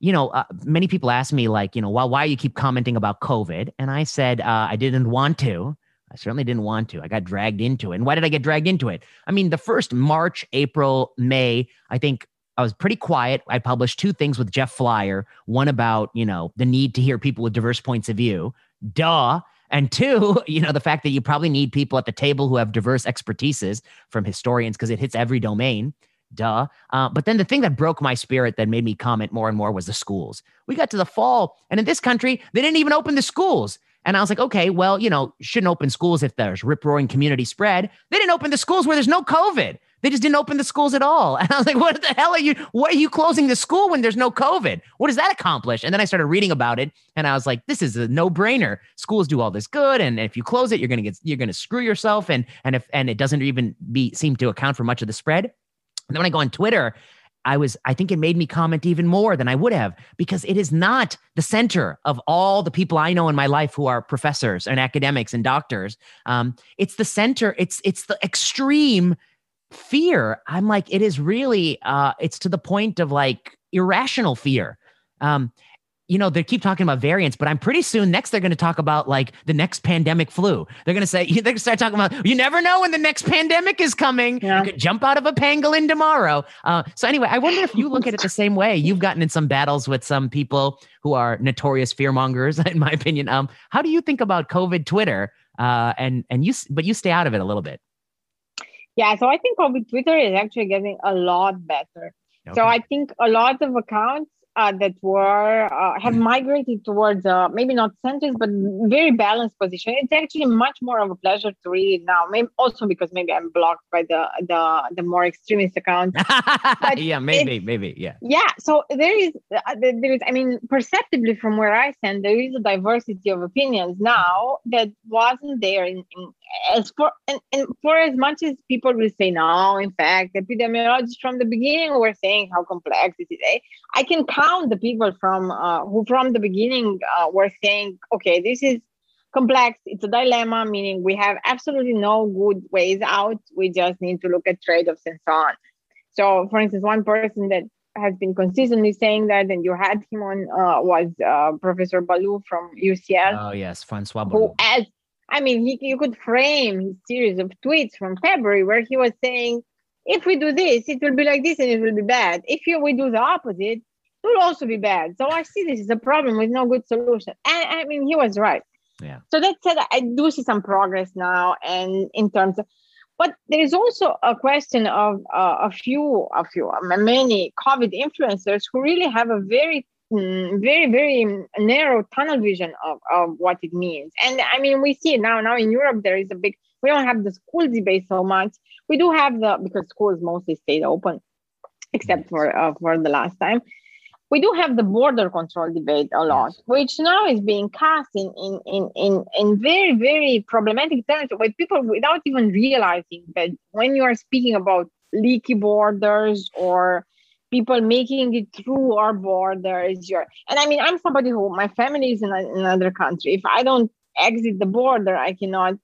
you know, uh, many people ask me like, you know, well, why you keep commenting about COVID, and I said uh, I didn't want to. I certainly didn't want to. I got dragged into it. And why did I get dragged into it? I mean, the first March, April, May, I think I was pretty quiet. I published two things with Jeff Flier one about, you know, the need to hear people with diverse points of view. Duh. And <laughs> two, you know, the fact that you probably need people at the table who have diverse expertises from historians because it hits every domain. Duh. Uh, but then the thing that broke my spirit that made me comment more and more was the schools. We got to the fall, and in this country, they didn't even open the schools. And I was like, okay, well, you know, shouldn't open schools if there's rip roaring community spread. They didn't open the schools where there's no COVID. They just didn't open the schools at all. <laughs> And I was like, what the hell are you? What are you closing the school when there's no COVID? What does that accomplish? And then I started reading about it, and I was like, this is a no brainer. Schools do all this good, and if you close it, you're gonna get you're gonna screw yourself. And and if and it doesn't even be seem to account for much of the spread. And then when I go on Twitter, I was, I think it made me comment even more than I would have because it is not the center of all the people I know in my life who are professors and academics and doctors. Um, it's the center. It's it's the extreme fear. I'm like, it is really, uh, it's to the point of like irrational fear. Um, you know, they keep talking about variants, but I'm pretty soon next they're going to talk about like the next pandemic flu. They're going to say, <laughs> they're going to start talking about, you never know when the next pandemic is coming. Yeah. You could jump out of a pangolin tomorrow. Uh, so anyway, I wonder if you look at it the same way. You've gotten in some battles with some people who are notorious fear mongers, <laughs> in my opinion. Um, how do you think about COVID Twitter? Uh, and, and you, but you stay out of it a little bit. Yeah. So I think COVID Twitter is actually getting a lot better. Okay. So I think a lot of accounts uh, that were uh, have migrated towards uh, maybe not centrist but very balanced position. It's actually much more of a pleasure to read it now. Maybe also because maybe I'm blocked by the the the more extremist account. <laughs> yeah, maybe, maybe, yeah. Yeah. So there is uh, there is I mean perceptibly from where I stand there is a diversity of opinions now that wasn't there in, in as for and, and for as much as people will say no, in fact, epidemiologists from the beginning were saying how complex it is. Eh? I can count the people from uh, who from the beginning uh, were saying, okay, this is complex. It's a dilemma, meaning we have absolutely no good ways out. We just need to look at trade-offs and so on. So, for instance, one person that has been consistently saying that, and you had him on, uh, was uh, Professor Balloux from UCL. Oh yes, Francois Balloux. Who, as I mean, he, you could frame his series of tweets from February where he was saying, if we do this, it will be like this and it will be bad. If you, we do the opposite, it will also be bad. So I see this as a problem with no good solution. And I mean, he was right. Yeah. So that said, I do see some progress now, and in terms of, but there is also a question of uh, a few, a few, many COVID influencers who really have a very very very narrow tunnel vision of, of what it means. And i mean we see it now now in europe there is a big we don't have the school debate so much. We do have the because schools mostly stayed open except for uh, for the last time. We do have the border control debate a lot which now is being cast in in in in, in very very problematic terms with people without even realizing that when you are speaking about leaky borders or people making it through our border is your and i mean i'm somebody who my family is in, a, in another country if i don't exit the border i cannot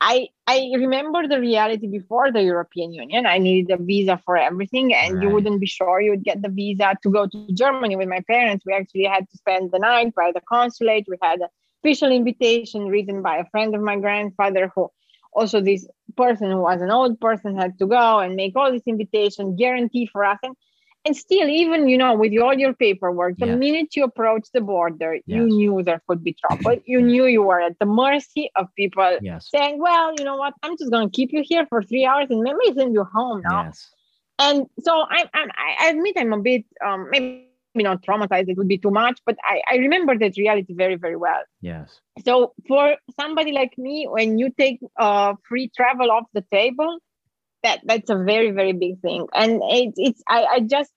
I I remember the reality before the European Union. I needed a visa for everything, and right. you wouldn't be sure you would get the visa to go to Germany with my parents. We actually had to spend the night by the consulate. We had a official invitation written by a friend of my grandfather, who also this person who was an old person had to go and make all this invitation guarantee for us. And and still even you know with all your paperwork the minute you approach the border yes. you knew there could be trouble. <clears throat> You knew you were at the mercy of people yes. saying well you know what? I'm just going to keep you here for three hours and maybe send you home now yes. and so I, I, I admit i'm a bit um, maybe not traumatized it would be too much but I, I remember that reality very very well. Yes. So for somebody like me when you take uh, free travel off the table that that's a very very big thing. And it, it's I, I just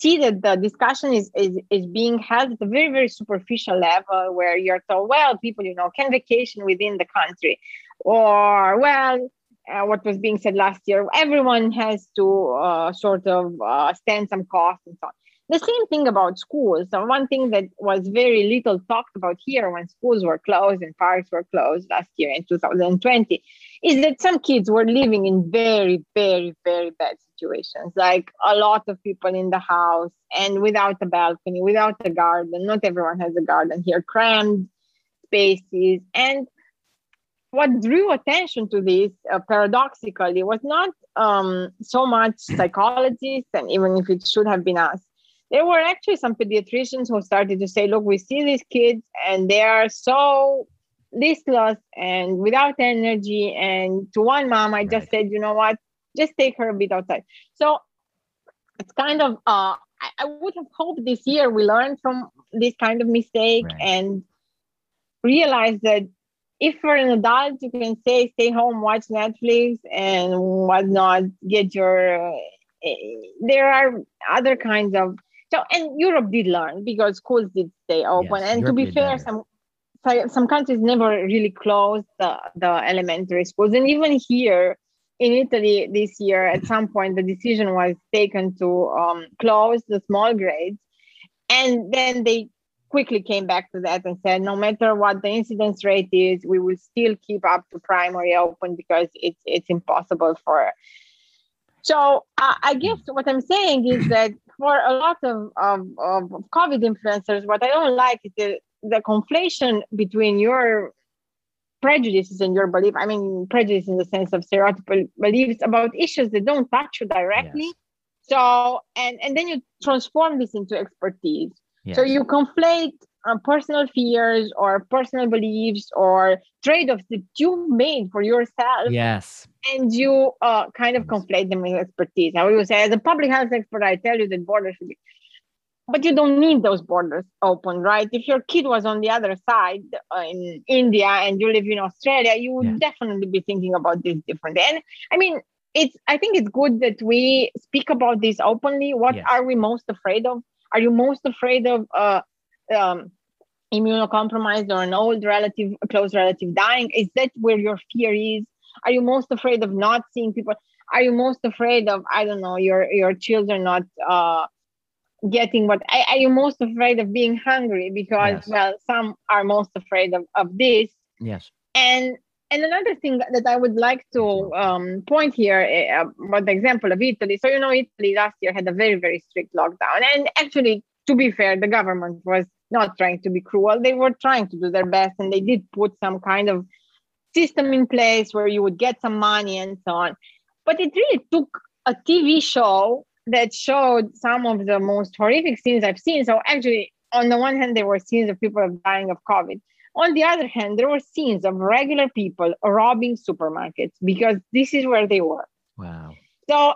see that the discussion is, is is being held at a very very superficial level where you're told well people you know can vacation within the country. Or well uh, what was being said last year everyone has to uh, sort of uh, stand some cost and so on the same thing about schools. So one thing that was very little talked about here when schools were closed and parks were closed last year in 2020 is that some kids were living in very, very, very bad situations. Like a lot of people in the house and without a balcony, without a garden. Not everyone has a garden here, crammed spaces. And what drew attention to this uh, paradoxically was not um, so much psychologists, and even if it should have been us, there were actually some pediatricians who started to say, look, we see these kids and they are so listless and without energy. And to one mom, I just said, you know what, just take her a bit outside. So it's kind of, uh, I, I would have hoped this year we learned from this kind of mistake right. and realize that if for an adult you can say stay home watch netflix and whatnot get your uh, there are other kinds of so and europe did learn because schools did stay open. Yes, and europe to be fair some some countries never really closed the, the elementary schools. And even here in italy this year at some point the decision was taken to um, close the small grades. And then they quickly came back to that and said no matter what the incidence rate is we will still keep up to primary open because it's it's impossible for so uh, i guess what i'm saying is that for a lot of, of, of covid influencers what i don't like is the, the conflation between your prejudices and your belief i mean prejudice in the sense of stereotypical beliefs about issues that don't touch you directly yes. so and and then you transform this into expertise Yes. So you conflate uh, personal fears or personal beliefs or trade-offs that you made for yourself. Yes. And you uh, kind of conflate them with expertise. I always say, as a public health expert, I tell you that borders should be, but you don't need those borders open, right? If your kid was on the other side uh, in India and you live in Australia, you would yeah. definitely be thinking about this differently. And I mean, it's I think it's good that we speak about this openly. What yes. are we most afraid of? Are you most afraid of uh, um, immunocompromised or an old relative, a close relative dying? Is that where your fear is? Are you most afraid of not seeing people? Are you most afraid of I don't know your your children not uh, getting what? Are you most afraid of being hungry? Because yes. well, some are most afraid of of this. Yes. And and another thing that I would like to um, point here uh, about the example of Italy. So, you know, Italy last year had a very, very strict lockdown. And actually, to be fair, the government was not trying to be cruel. They were trying to do their best and they did put some kind of system in place where you would get some money and so on. But it really took a TV show that showed some of the most horrific scenes I've seen. So, actually, on the one hand, there were scenes of people dying of COVID. On the other hand, there were scenes of regular people robbing supermarkets because this is where they were. Wow. So,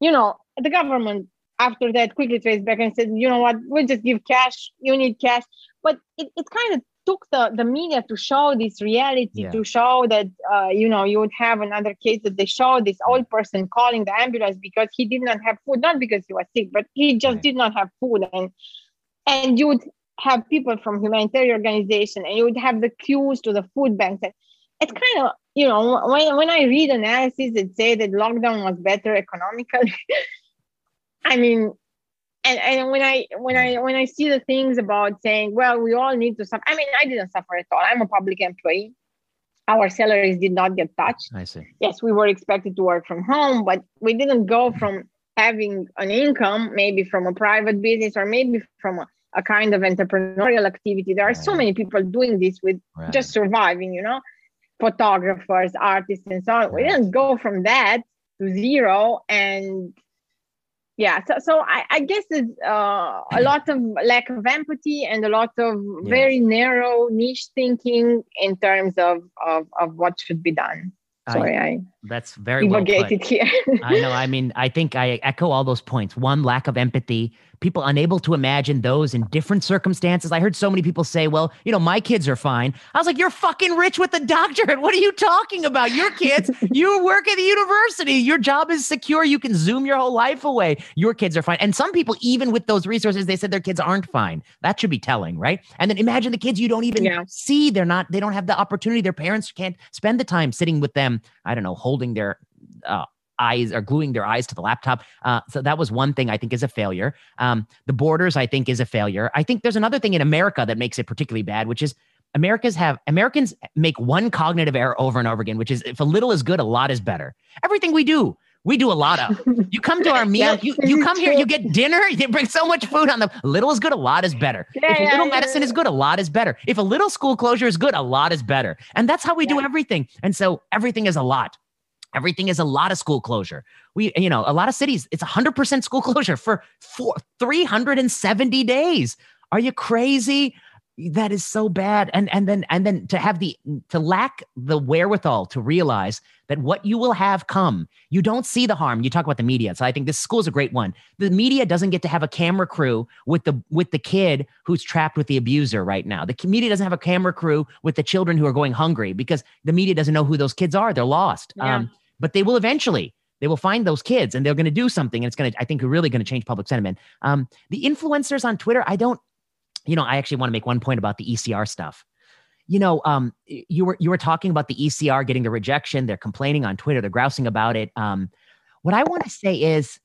you know, the government after that quickly traced back and said, you know what, we'll just give cash, you need cash. But it, it kind of took the, the media to show this reality, yeah. to show that, uh, you know, you would have another case that they showed this old person calling the ambulance because he did not have food, not because he was sick, but he just right. did not have food. And and you would have people from humanitarian organization and you would have the queues to the food banks and it's kind of you know when, when i read analysis that say that lockdown was better economically <laughs> i mean and, and when i when i when i see the things about saying well we all need to suffer i mean i didn't suffer at all i'm a public employee our salaries did not get touched i see yes we were expected to work from home but we didn't go from having an income maybe from a private business or maybe from a a kind of entrepreneurial activity. There are so many people doing this with right. just surviving, you know, photographers, artists, and so on. Right. We didn't go from that to zero. And yeah, so, so I, I guess it's uh, a lot of lack of empathy and a lot of yes. very narrow niche thinking in terms of, of, of what should be done. Sorry, I, I that's very well put. here. <laughs> I know. I mean, I think I echo all those points. One, lack of empathy, people unable to imagine those in different circumstances. I heard so many people say, well, you know, my kids are fine. I was like, you're fucking rich with a doctorate. What are you talking about? Your kids, <laughs> you work at the university. Your job is secure. You can zoom your whole life away. Your kids are fine. And some people, even with those resources, they said their kids aren't fine. That should be telling, right? And then imagine the kids you don't even yeah. see. They're not, they don't have the opportunity. Their parents can't spend the time sitting with them, I don't know, holding their uh, eyes or gluing their eyes to the laptop. Uh, so that was one thing I think is a failure. Um, the borders, I think, is a failure. I think there's another thing in America that makes it particularly bad, which is Americans have Americans make one cognitive error over and over again, which is if a little is good, a lot is better. Everything we do, We do a lot of. You come to our <laughs> meal. you, you come here. You get dinner. You bring so much food on the little is good. A lot is better. Yeah, if a little yeah, medicine yeah. is good, a lot is better. If a little school closure is good, a lot is better. And that's how we do everything. And so everything is a lot. Everything is a lot of school closure. We, you know, a lot of cities, it's 100% school <laughs> closure for four, 370 days. Are you crazy? That is so bad. And and then and then to have the to lack the wherewithal to realize that what you will have come you don't see the harm. You talk about the media. So i think this school is a great one. The media doesn't get to have a camera crew with the with the kid who's trapped with the abuser right now. The media doesn't have a camera crew with the children who are going hungry because the media doesn't know who those kids are. They're lost. Yeah. um, but they will eventually they will find those kids and they're going to do something and it's going to i think really going to change public sentiment. Um, the influencers on twitter i don't you know, I actually want to make one point about the ECR stuff. You know, um, you were you were talking about the ECR getting the rejection. They're complaining on Twitter. They're grousing about it. Um, what I want to say is,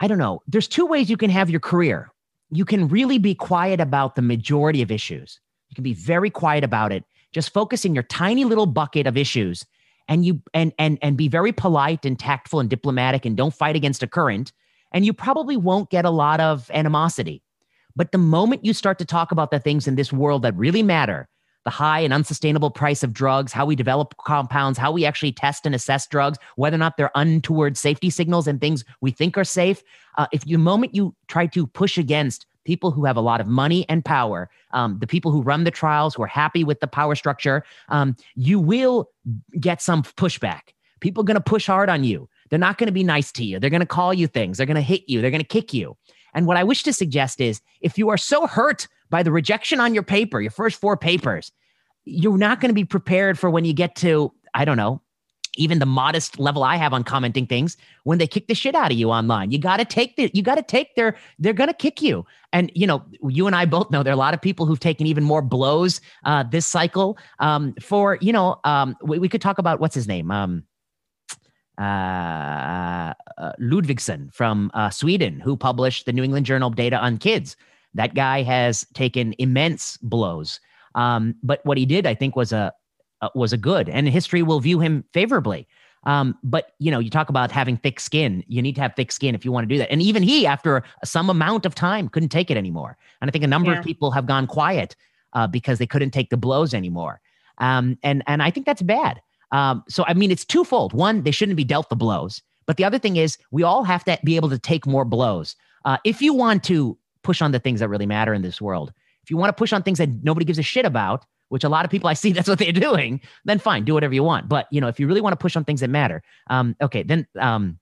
I don't know. There's two ways you can have your career. You can really be quiet about the majority of issues. You can be very quiet about it. Just focus in your tiny little bucket of issues, and you and and and be very polite and tactful and diplomatic, and don't fight against a current. And you probably won't get a lot of animosity. But the moment you start to talk about the things in this world that really matter, the high and unsustainable price of drugs, how we develop compounds, how we actually test and assess drugs, whether or not they're untoward safety signals and things we think are safe. Uh, if you, the moment you try to push against people who have a lot of money and power, um, the people who run the trials, who are happy with the power structure, um, you will get some pushback. People are going to push hard on you. They're not going to be nice to you. They're going to call you things. They're going to hit you. They're going to kick you. And what I wish to suggest is if you are so hurt by the rejection on your paper, your first four papers, you're not going to be prepared for when you get to, I don't know, even the modest level I have on commenting things when they kick the shit out of you online. You got to take the, you got to take their, they're going to kick you. And, you know, you and I both know there are a lot of people who've taken even more blows uh, this cycle um, for, you know, um, we, we could talk about what's his name? Um, uh, uh, Ludvigsson from uh, Sweden, who published the New England Journal data on kids. That guy has taken immense blows. Um, but what he did, I think, was a uh, was a good, and history will view him favorably. Um, but you know, you talk about having thick skin. You need to have thick skin if you want to do that. And even he, after some amount of time, couldn't take it anymore. And I think a number yeah. of people have gone quiet uh, because they couldn't take the blows anymore. Um, and and I think that's bad. Um, so, I mean, it's twofold. One, they shouldn't be dealt the blows. But the other thing is, we all have to be able to take more blows. Uh, if you want to push on the things that really matter in this world, if you want to push on things that nobody gives a shit about, which a lot of people I see <laughs> that's what they're doing, then fine, do whatever you want. But you know, if you really want to push on things that matter, um, okay, then um,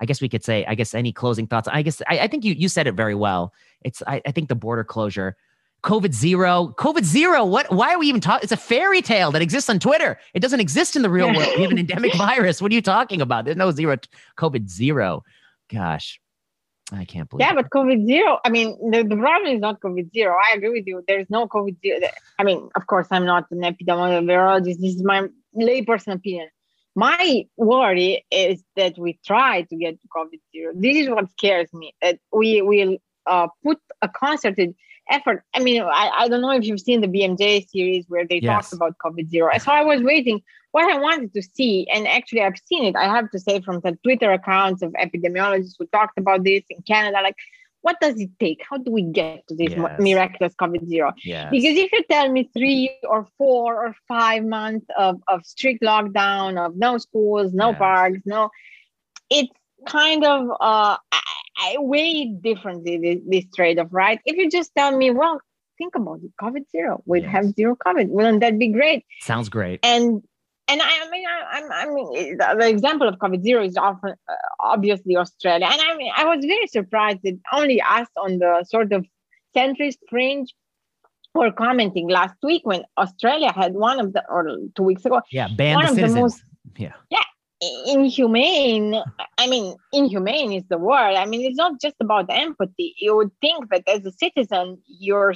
I guess we could say, I guess any closing thoughts. I guess I, I think you you said it very well. It's I, I think the border closure COVID zero, COVID zero. What? Why are we even talking? It's a fairy tale that exists on Twitter. It doesn't exist in the real world. We have an <laughs> endemic virus. What are you talking about? There's no zero. COVID zero. Gosh, I can't believe. Yeah, it. but COVID zero. I mean, the, the problem is not COVID zero. I agree with you. There's no COVID zero. I mean, of course, I'm not an epidemiologist. This is my layperson opinion. My worry is that we try to get to COVID zero. This is what scares me. That we will uh, put a concerted effort. I mean, I, I don't know if you've seen the BMJ series where they yes. talked about COVID zero. So I was waiting what I wanted to see, and actually I've seen it. I have to say from the Twitter accounts of epidemiologists who talked about this in Canada, like what does it take? How do we get to this yes. miraculous COVID zero? Yes. Because if you tell me three or four or five months of, of strict lockdown, of no schools, no yes. parks, no, it's kind of uh, I weigh differently this, this trade-off, right? If you just tell me, well, think about it, COVID zero, we'd yes. have zero COVID. Wouldn't that be great? Sounds great. And and I, I mean, I, I, mean, the example of COVID zero is often uh, obviously Australia, and I mean, I was very surprised that only us on the sort of centrist fringe were commenting last week when Australia had one of the or two weeks ago, yeah, banned the citizens. The most, yeah, yeah, inhumane i mean inhumane is the word. I mean it's not just about empathy. You would think that as a citizen you're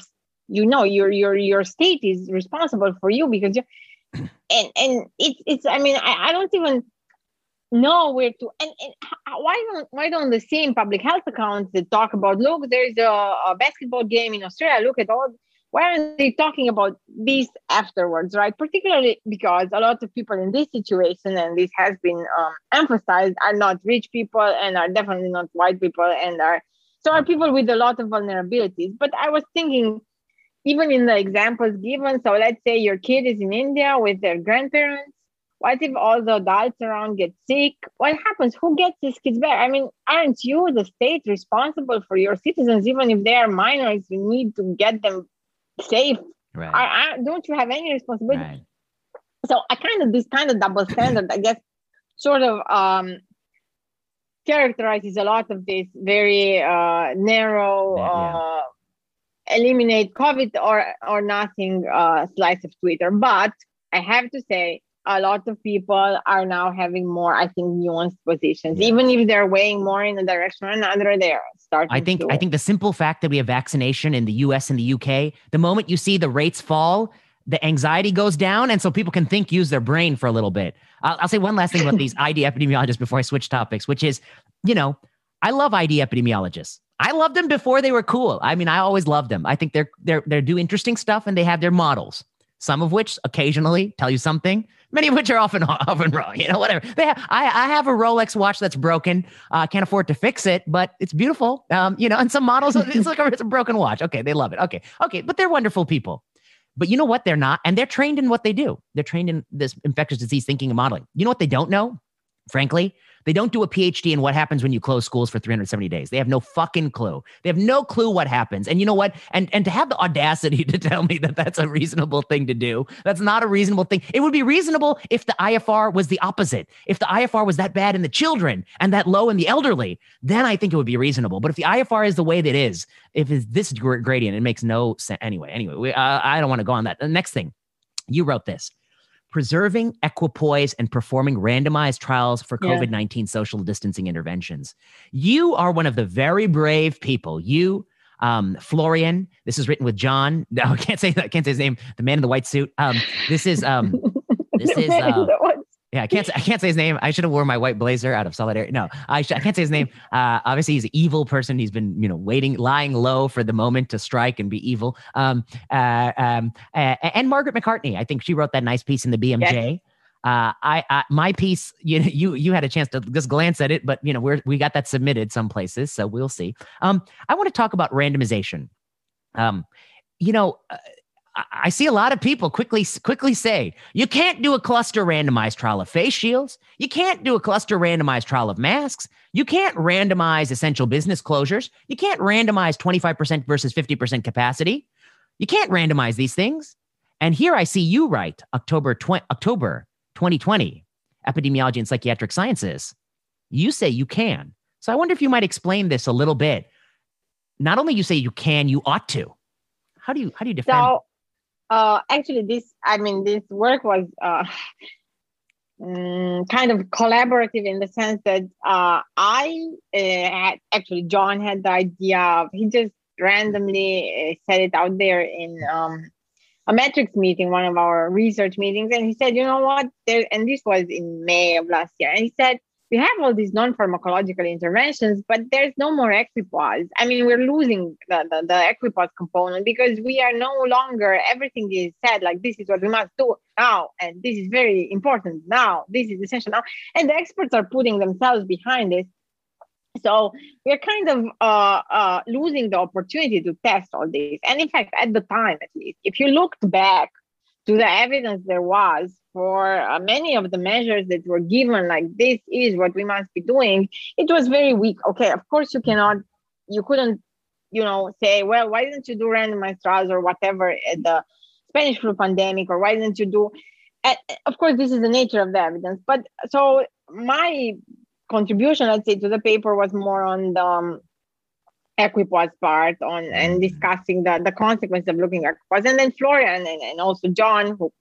you know your your your state is responsible for you because you <clears throat> and and it's it's i mean i, I don't even know where to and, and why don't why don't the same public health accounts that talk about look there's a, a basketball game in australia look at all why aren't they talking about this afterwards, right? Particularly because a lot of people in this situation, and this has been um, emphasized, are not rich people and are definitely not white people and are so are people with a lot of vulnerabilities. But I was thinking, even in the examples given, so let's say your kid is in India with their grandparents. What if all the adults around get sick? What happens? Who gets these kids back? I mean, aren't you, the state, responsible for your citizens, even if they are minors? You need to get them safe. Right. I, I, don't you have any responsibility? Right. So I kind of this kind of double standard, I guess, sort of um, characterizes a lot of this very uh, narrow, yeah, uh, eliminate COVID or or nothing uh, slice of Twitter. But I have to say, a lot of people are now having more, I think, nuanced positions. Yeah. Even if they're weighing more in the direction or another, they're starting. I think to... I think the simple fact that we have vaccination in the U.S. and the UK, the moment you see the rates fall, the anxiety goes down, and so people can think, use their brain for a little bit. I'll, I'll say one last thing about these <laughs> ID epidemiologists before I switch topics, which is, you know, I love ID epidemiologists. I loved them before they were cool. I mean, I always loved them. I think they're they're they do interesting stuff and they have their models some of which occasionally tell you something, many of which are often <laughs> often wrong. You know, whatever. Have, I, I have a Rolex watch that's broken. I uh, can't afford to fix it, but it's beautiful. Um, you know, and some models, <laughs> it's like a, it's a broken watch. Okay, they love it. Okay, okay, but they're wonderful people. But you know what? They're not, and they're trained in what they do. They're trained in this infectious disease thinking and modeling. You know what they don't know? Frankly, they don't do a PhD in what happens when you close schools for 370 days. They have no fucking clue. They have no clue what happens. And you know what? And and to have the audacity <laughs> to tell me that that's a reasonable thing to do, that's not a reasonable thing. It would be reasonable if the IFR was the opposite. If the IFR was that bad in the children and that low in the elderly, then I think it would be reasonable. But if the IFR is the way that is, if it's this gradient, it makes no sense. Anyway, anyway, we, uh, I don't want to go on that. The next thing, you wrote this preserving equipoise and performing randomized trials for COVID 19 yeah. social distancing interventions. You are one of the very brave people. You, um, Florian, this is written with John. <laughs> No, I can't say that. I can't say his name. The man in the white suit. Um, this is, um, <laughs> this is, uh, yeah, I can't. Say, I can't say his name. I should have worn my white blazer out of solidarity. No, I, sh- I can't say his name. <laughs> Uh, obviously, he's an evil person. He's been, you know, waiting, lying low for the moment to strike and be evil. Um, uh, um, uh, and Margaret McCartney. I think she wrote that nice piece in the BMJ. Yes. Uh, I, I, my piece, you you you had a chance to just glance at it, but you know we're we got that submitted some places, so we'll see. Um, I want to talk about randomization. Um, you know, uh, I see a lot of people quickly quickly say you can't do a cluster randomized trial of face shields. You can't do a cluster randomized trial of masks. You can't randomize essential business closures. You can't randomize 25% versus 50% capacity. You can't randomize these things. And here I see you write October 20, October 2020, Epidemiology and Psychiatric Sciences. You say you can. So I wonder if you might explain this a little bit. Not only you say you can, you ought to. How do you how do you defend? So, uh, actually, this I mean, this work was uh, mm, kind of collaborative in the sense that uh, I uh, had actually John had the idea of he just randomly said it out there in um, a metrics meeting, one of our research meetings, and he said, you know what, there, and this was in May of last year, and he said we have all these non-pharmacological interventions, but there's no more equipoise. I mean, we're losing the, the, the equipoise component because we are no longer, everything is said like this is what we must do now, and this is very important now, this is essential now. And the experts are putting themselves behind this. So we're kind of uh, uh, losing the opportunity to test all this. And in fact, at the time, at least, if you looked back to the evidence there was for uh, many of the measures that were given like this is what we must be doing it was very weak. Okay of course you cannot you couldn't you know say well why didn't you do randomized trials or whatever at the spanish flu pandemic or why didn't you do and of course this is the nature of the evidence but so my contribution let's say to the paper was more on the um, equipoise part on and mm-hmm. discussing the, the consequences of looking at equipoise. And then Florian and, and also John, who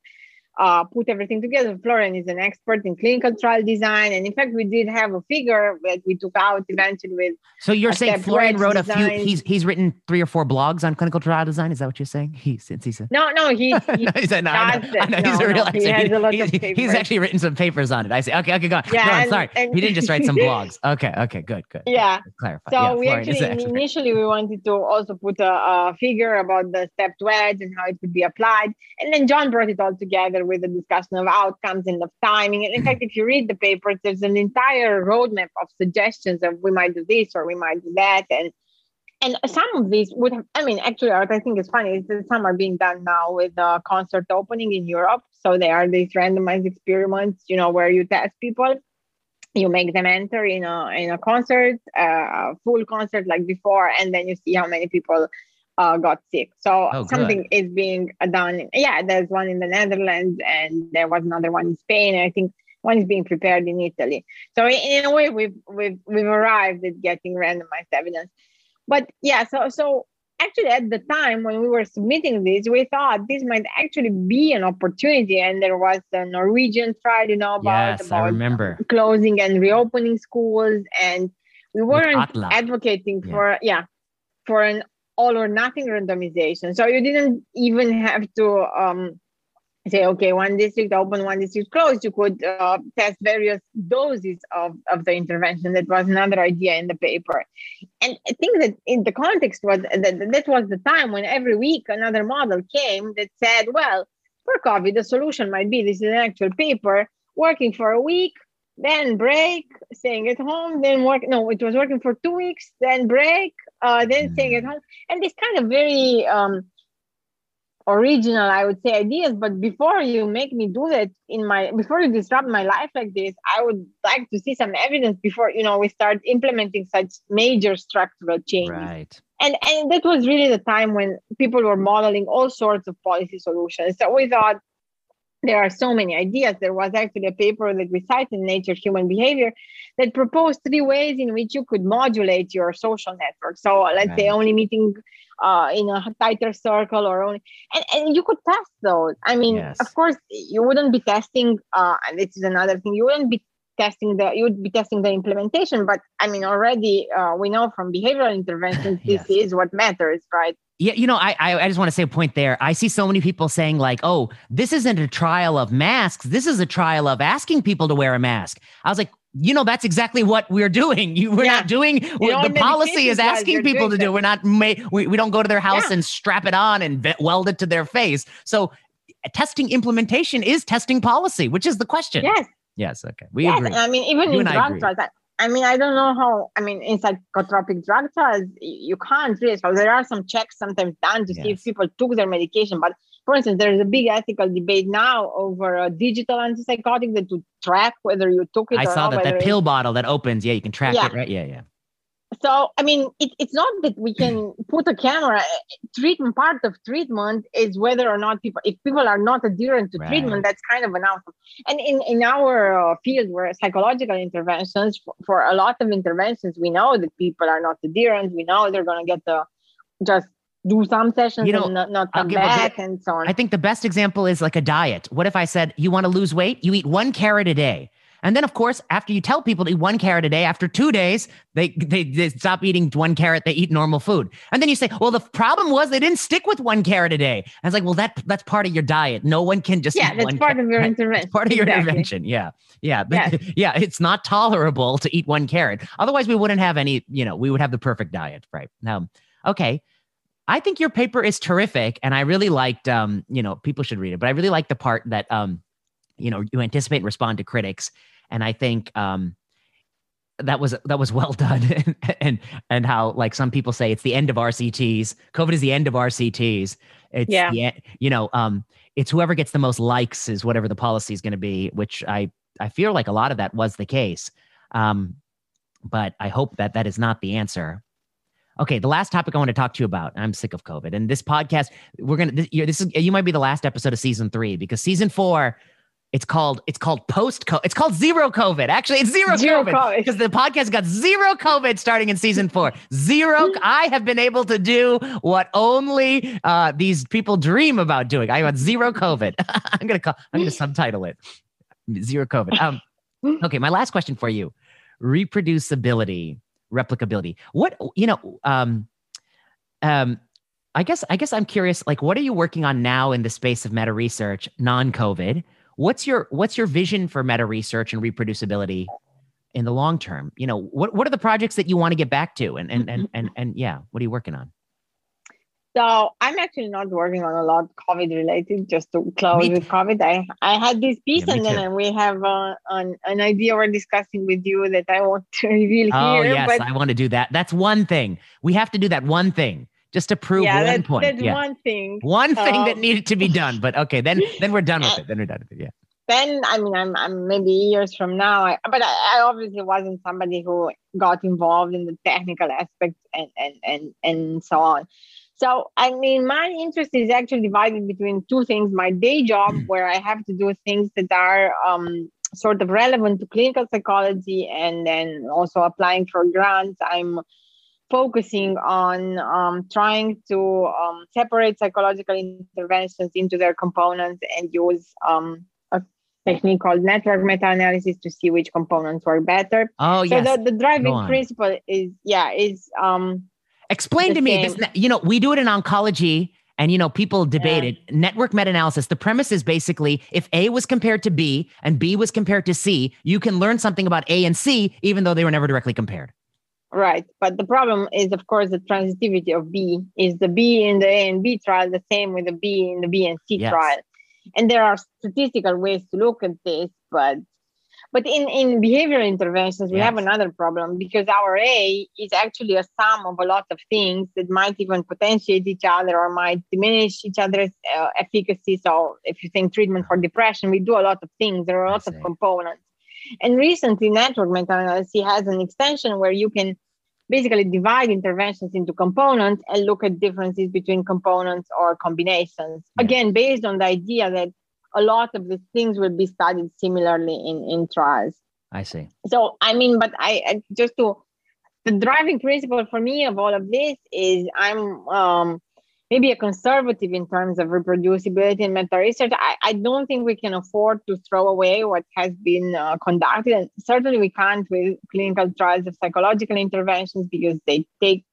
uh, put everything together. Florian is an expert in clinical trial design, and in fact, we did have a figure that we took out eventually with. So you're saying Florian wrote a few? He's he's written three or four blogs on clinical trial design. Is that what you're saying? He since he's a no, no, he, <laughs> he, no, said, no, I know, I know, he's no, a real. No, he has he, a lot of papers. He's actually written some papers on it. I see. Okay, okay, go on. Yeah, and, sorry, and, he didn't just write some <laughs> blogs. Okay, okay, good, good. Yeah, clarify. So yeah, we Florian actually initially we wanted to also put a, a figure about the stepped wedge and how it could be applied, and then John brought it all together with a discussion of outcomes and of timing. And in fact, if you read the papers, there's an entire roadmap of suggestions of we might do this or we might do that. And and some of these would have, I mean, actually, what I think is funny is that some are being done now with a concert opening in Europe. So they are these randomized experiments, you know, where you test people, you make them enter in a in a concert, uh, a full concert like before, and then you see how many people uh, got sick. So oh, something is being done. Yeah, there's one in the Netherlands, and there was another one in Spain. I think one is being prepared in Italy. So in a way, we've we've we've arrived at getting randomized evidence. But yeah, so so actually at the time when we were submitting this, we thought this might actually be an opportunity. And there was a Norwegian trial, you know, about, yes, about I remember. closing and reopening schools, and we weren't advocating for yeah. yeah for an all or nothing randomization. So you didn't even have to um, say, okay, one district open, one district closed. You could uh, test various doses of, of the intervention. That was another idea in the paper. And I think that in the context was that, that was the time when every week another model came that said, well, for COVID, the solution might be this is an actual paper working for a week, then break, staying at home, then work. No, it was working for two weeks, then break, uh, then mm. staying at home. And this kind of very um, original, I would say, ideas. But before you make me do that in my, before you disrupt my life like this, I would like to see some evidence before, you know, we start implementing such major structural changes. Right. And, and that was really the time when people were modeling all sorts of policy solutions. So we thought, there are so many ideas. There was actually a paper that we cite in Nature Human Behavior that proposed three ways in which you could modulate your social network. So let's right. say only meeting uh, in a tighter circle or only, and, and you could test those. I mean, yes. of course, you wouldn't be testing, uh, and this is another thing, you wouldn't be testing the, you would be testing the implementation, but I mean, already uh, we know from behavioral <laughs> interventions, yes. this is what matters, right? Yeah, you know, I I just want to say a point there. I see so many people saying like, "Oh, this isn't a trial of masks. This is a trial of asking people to wear a mask." I was like, you know, that's exactly what we're doing. You, we're yeah. not doing. We're, the policy is asking people to do. We're not. we, we don't go to their house yeah. and strap it on and weld it to their face. So, testing implementation is testing policy, which is the question. Yes. Yes. Okay. We yes. agree. I mean, even you in drug trials, I mean, I don't know how. I mean, in psychotropic drug trials, you can't really. So there are some checks sometimes done to yes. see if people took their medication. But for instance, there is a big ethical debate now over a digital antipsychotic that to track whether you took it. I saw not, that that pill bottle that opens. Yeah, you can track yeah. it, right? Yeah, yeah so i mean it, it's not that we can <clears throat> put a camera treatment part of treatment is whether or not people if people are not adherent to right. treatment that's kind of an outcome. And in in our uh, field where psychological interventions for, for, a lot of interventions we know that people are not adherent. We know they're going to get the just do some sessions you know, and not, not come back and so on. I think the best example is like a diet. What if i said you want to lose weight? You eat one carrot a day and then, of course, after you tell people to eat one carrot a day, after two days, they, they, they stop eating one carrot, they eat normal food. And then you say, well, the problem was they didn't stick with one carrot a day. I was like, well, that that's part of your diet. No one can just yeah, that's part of your intervention. part of your exactly. intervention. Yeah, yeah, yes. <laughs> yeah. It's not tolerable to eat one carrot. Otherwise, we wouldn't have any. You know, we would have the perfect diet, right? Now, okay. I think your paper is terrific, and I really liked. Um, you know, people should read it, but I really like the part that um, you know, you anticipate and respond to critics and I think um, that was that was well <laughs> done, and, and and how like some people say it's the end of RCTs. COVID is the end of RCTs. It's yeah. the, you know um, it's whoever gets the most likes is whatever the policy is going to be, which I I feel like a lot of that was the case. Um, but I hope that that is not the answer. Okay, the last topic I want to talk to you about. I'm sick of COVID, and this podcast we're gonna. This, this is you might be the last episode of season three because season four It's called it's called post COVID. It's called zero COVID. Actually, it's zero, zero COVID because the podcast got zero COVID starting in season four. Zero. I have been able to do what only uh, these people dream about doing. I got zero COVID. <laughs> I'm gonna call. I'm gonna subtitle it zero COVID. Um, <laughs> okay, my last question for you: reproducibility, replicability. What you know? Um, um, I guess I guess I'm curious. Like, what are you working on now in the space of meta research, non-COVID? What's your what's your vision for meta research and reproducibility in the long term? You know, what what are the projects that you want to get back to? And and and and and yeah, what are you working on? So I'm actually not working on a lot COVID related. Just to close with COVID, I I had this piece, yeah, and then too. we have uh, an an idea we're discussing with you that I want to <laughs> reveal oh, here. Oh yes, but... I want to do that. That's one thing we have to do. That one thing just to prove yeah, one point. That's yeah. one thing. One thing um, that needed to be done. But okay, then <laughs> then we're done with it. Then we're done with it. Yeah. Then I mean, I'm, I'm maybe years from now, I, but I, I, obviously wasn't somebody who got involved in the technical aspects and and and and so on. So I mean, my interest is actually divided between two things: my day job, mm. where I have to do things that are um, sort of relevant to clinical psychology, and then also applying for grants. I'm focusing on um, trying to um, separate psychological interventions into their components and use um, a technique called network meta-analysis to see which components work better. Oh, so yes. the, the driving principle is, yeah, is... Um, Explain to me, this, you know, we do it in oncology and you know people debate yeah. it network meta-analysis the premise is basically if a was compared to b and b was compared to c you can learn something about a and c even though they were never directly compared Right. But the problem is, of course, the transitivity of B. Is the B in the A and B trial the same with the B in the B and C yes. trial? And there are statistical ways to look at this, but but in, in behavioral interventions, we yes. have another problem because our A is actually a sum of a lot of things that might even potentiate each other or might diminish each other's uh, efficacy. So, if you think treatment for depression, we do a lot of things, there are lots of components. And recently, network meta-analysis has an extension where you can basically divide interventions into components and look at differences between components or combinations. Again, based on the idea that a lot of these things will be studied similarly in, in trials. I see. So, I mean, but I, I just to the driving principle for me of all of this is I'm um, maybe a conservative in terms of reproducibility in meta research. I, I don't think we can afford to throw away what has been uh, conducted. And certainly we can't with clinical trials of psychological interventions because they take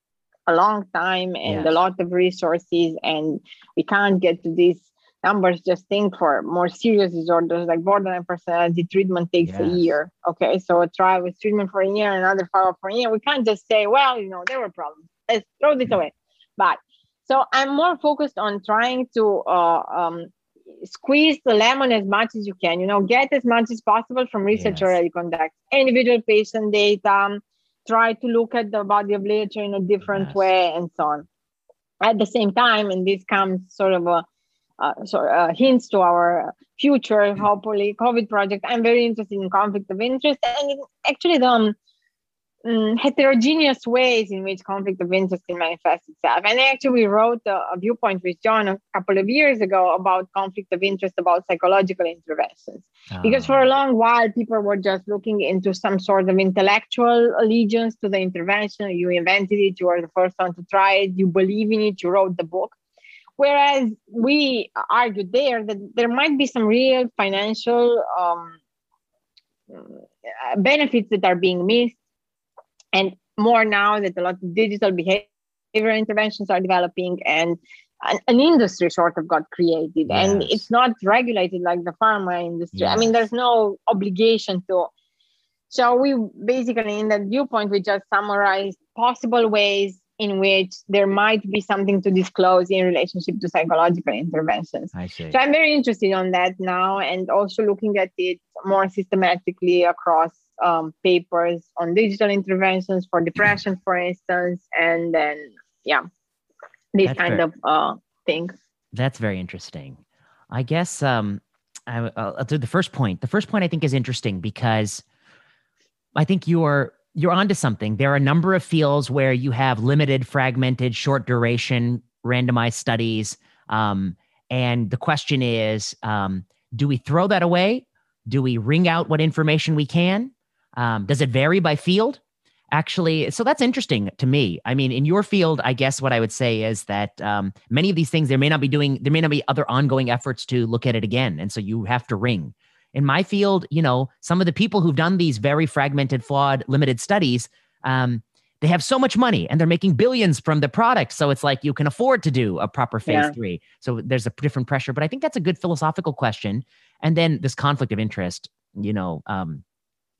a long time and yes. a lot of resources. And we can't get to these numbers. Just think for more serious disorders like borderline personality treatment takes yes. a year. Okay. So a trial with treatment for a year, another follow up for a year. We can't just say, well, you know, there were problems. Let's throw this away. But so I'm more focused on trying to uh, um, squeeze the lemon as much as you can. You know, get as much as possible from research yes. already conduct individual patient data. Try to look at the body of literature in a different yes. way, and so on. At the same time, and this comes sort of a uh, sort of, uh, hints to our future, hopefully, COVID project. I'm very interested in conflict of interest, and actually the um, um, heterogeneous ways in which conflict of interest can manifest itself. And I actually, wrote a, a, viewpoint with John a couple of years ago about conflict of interest about psychological interventions. Oh. Because for a ah. long while, people were just looking into some sort of intellectual allegiance to the intervention. You invented it, you were the first one to try it, you believe in it, you wrote the book. Whereas we argued there that there might be some real financial um, benefits that are being missed and more now that a lot of digital behavior interventions are developing and an, an industry sort of got created yes. and it's not regulated like the pharma industry yes. i mean there's no obligation to so we basically in that viewpoint we just summarized possible ways in which there might be something to disclose in relationship to psychological interventions. I see. So I'm very interested on that now and also looking at it more systematically across um, papers on digital interventions for depression, for instance, and then yeah, these That's kind very, of uh, things. That's very interesting. I guess um, I, will do the first point. The first point I think is interesting because I think you're you're onto something. There are a number of fields where you have limited, fragmented, short duration, randomized studies, um, and the question is. Um, do we throw that away? Do we wring out what information we can? Um, does it vary by field? Actually, so that's interesting to me. I mean, in your field, I guess what I would say is that um, many of these things there may not be doing, there may not be other ongoing efforts to look at it again, and so you have to wring. In my field, you know, some of the people who've done these very fragmented, flawed, limited studies, um, they have so much money and they're making billions from the product. So it's like you can afford to do a proper phase yeah. three. So there's a different pressure. But I think that's a good philosophical question. And then this conflict of interest, you know, um,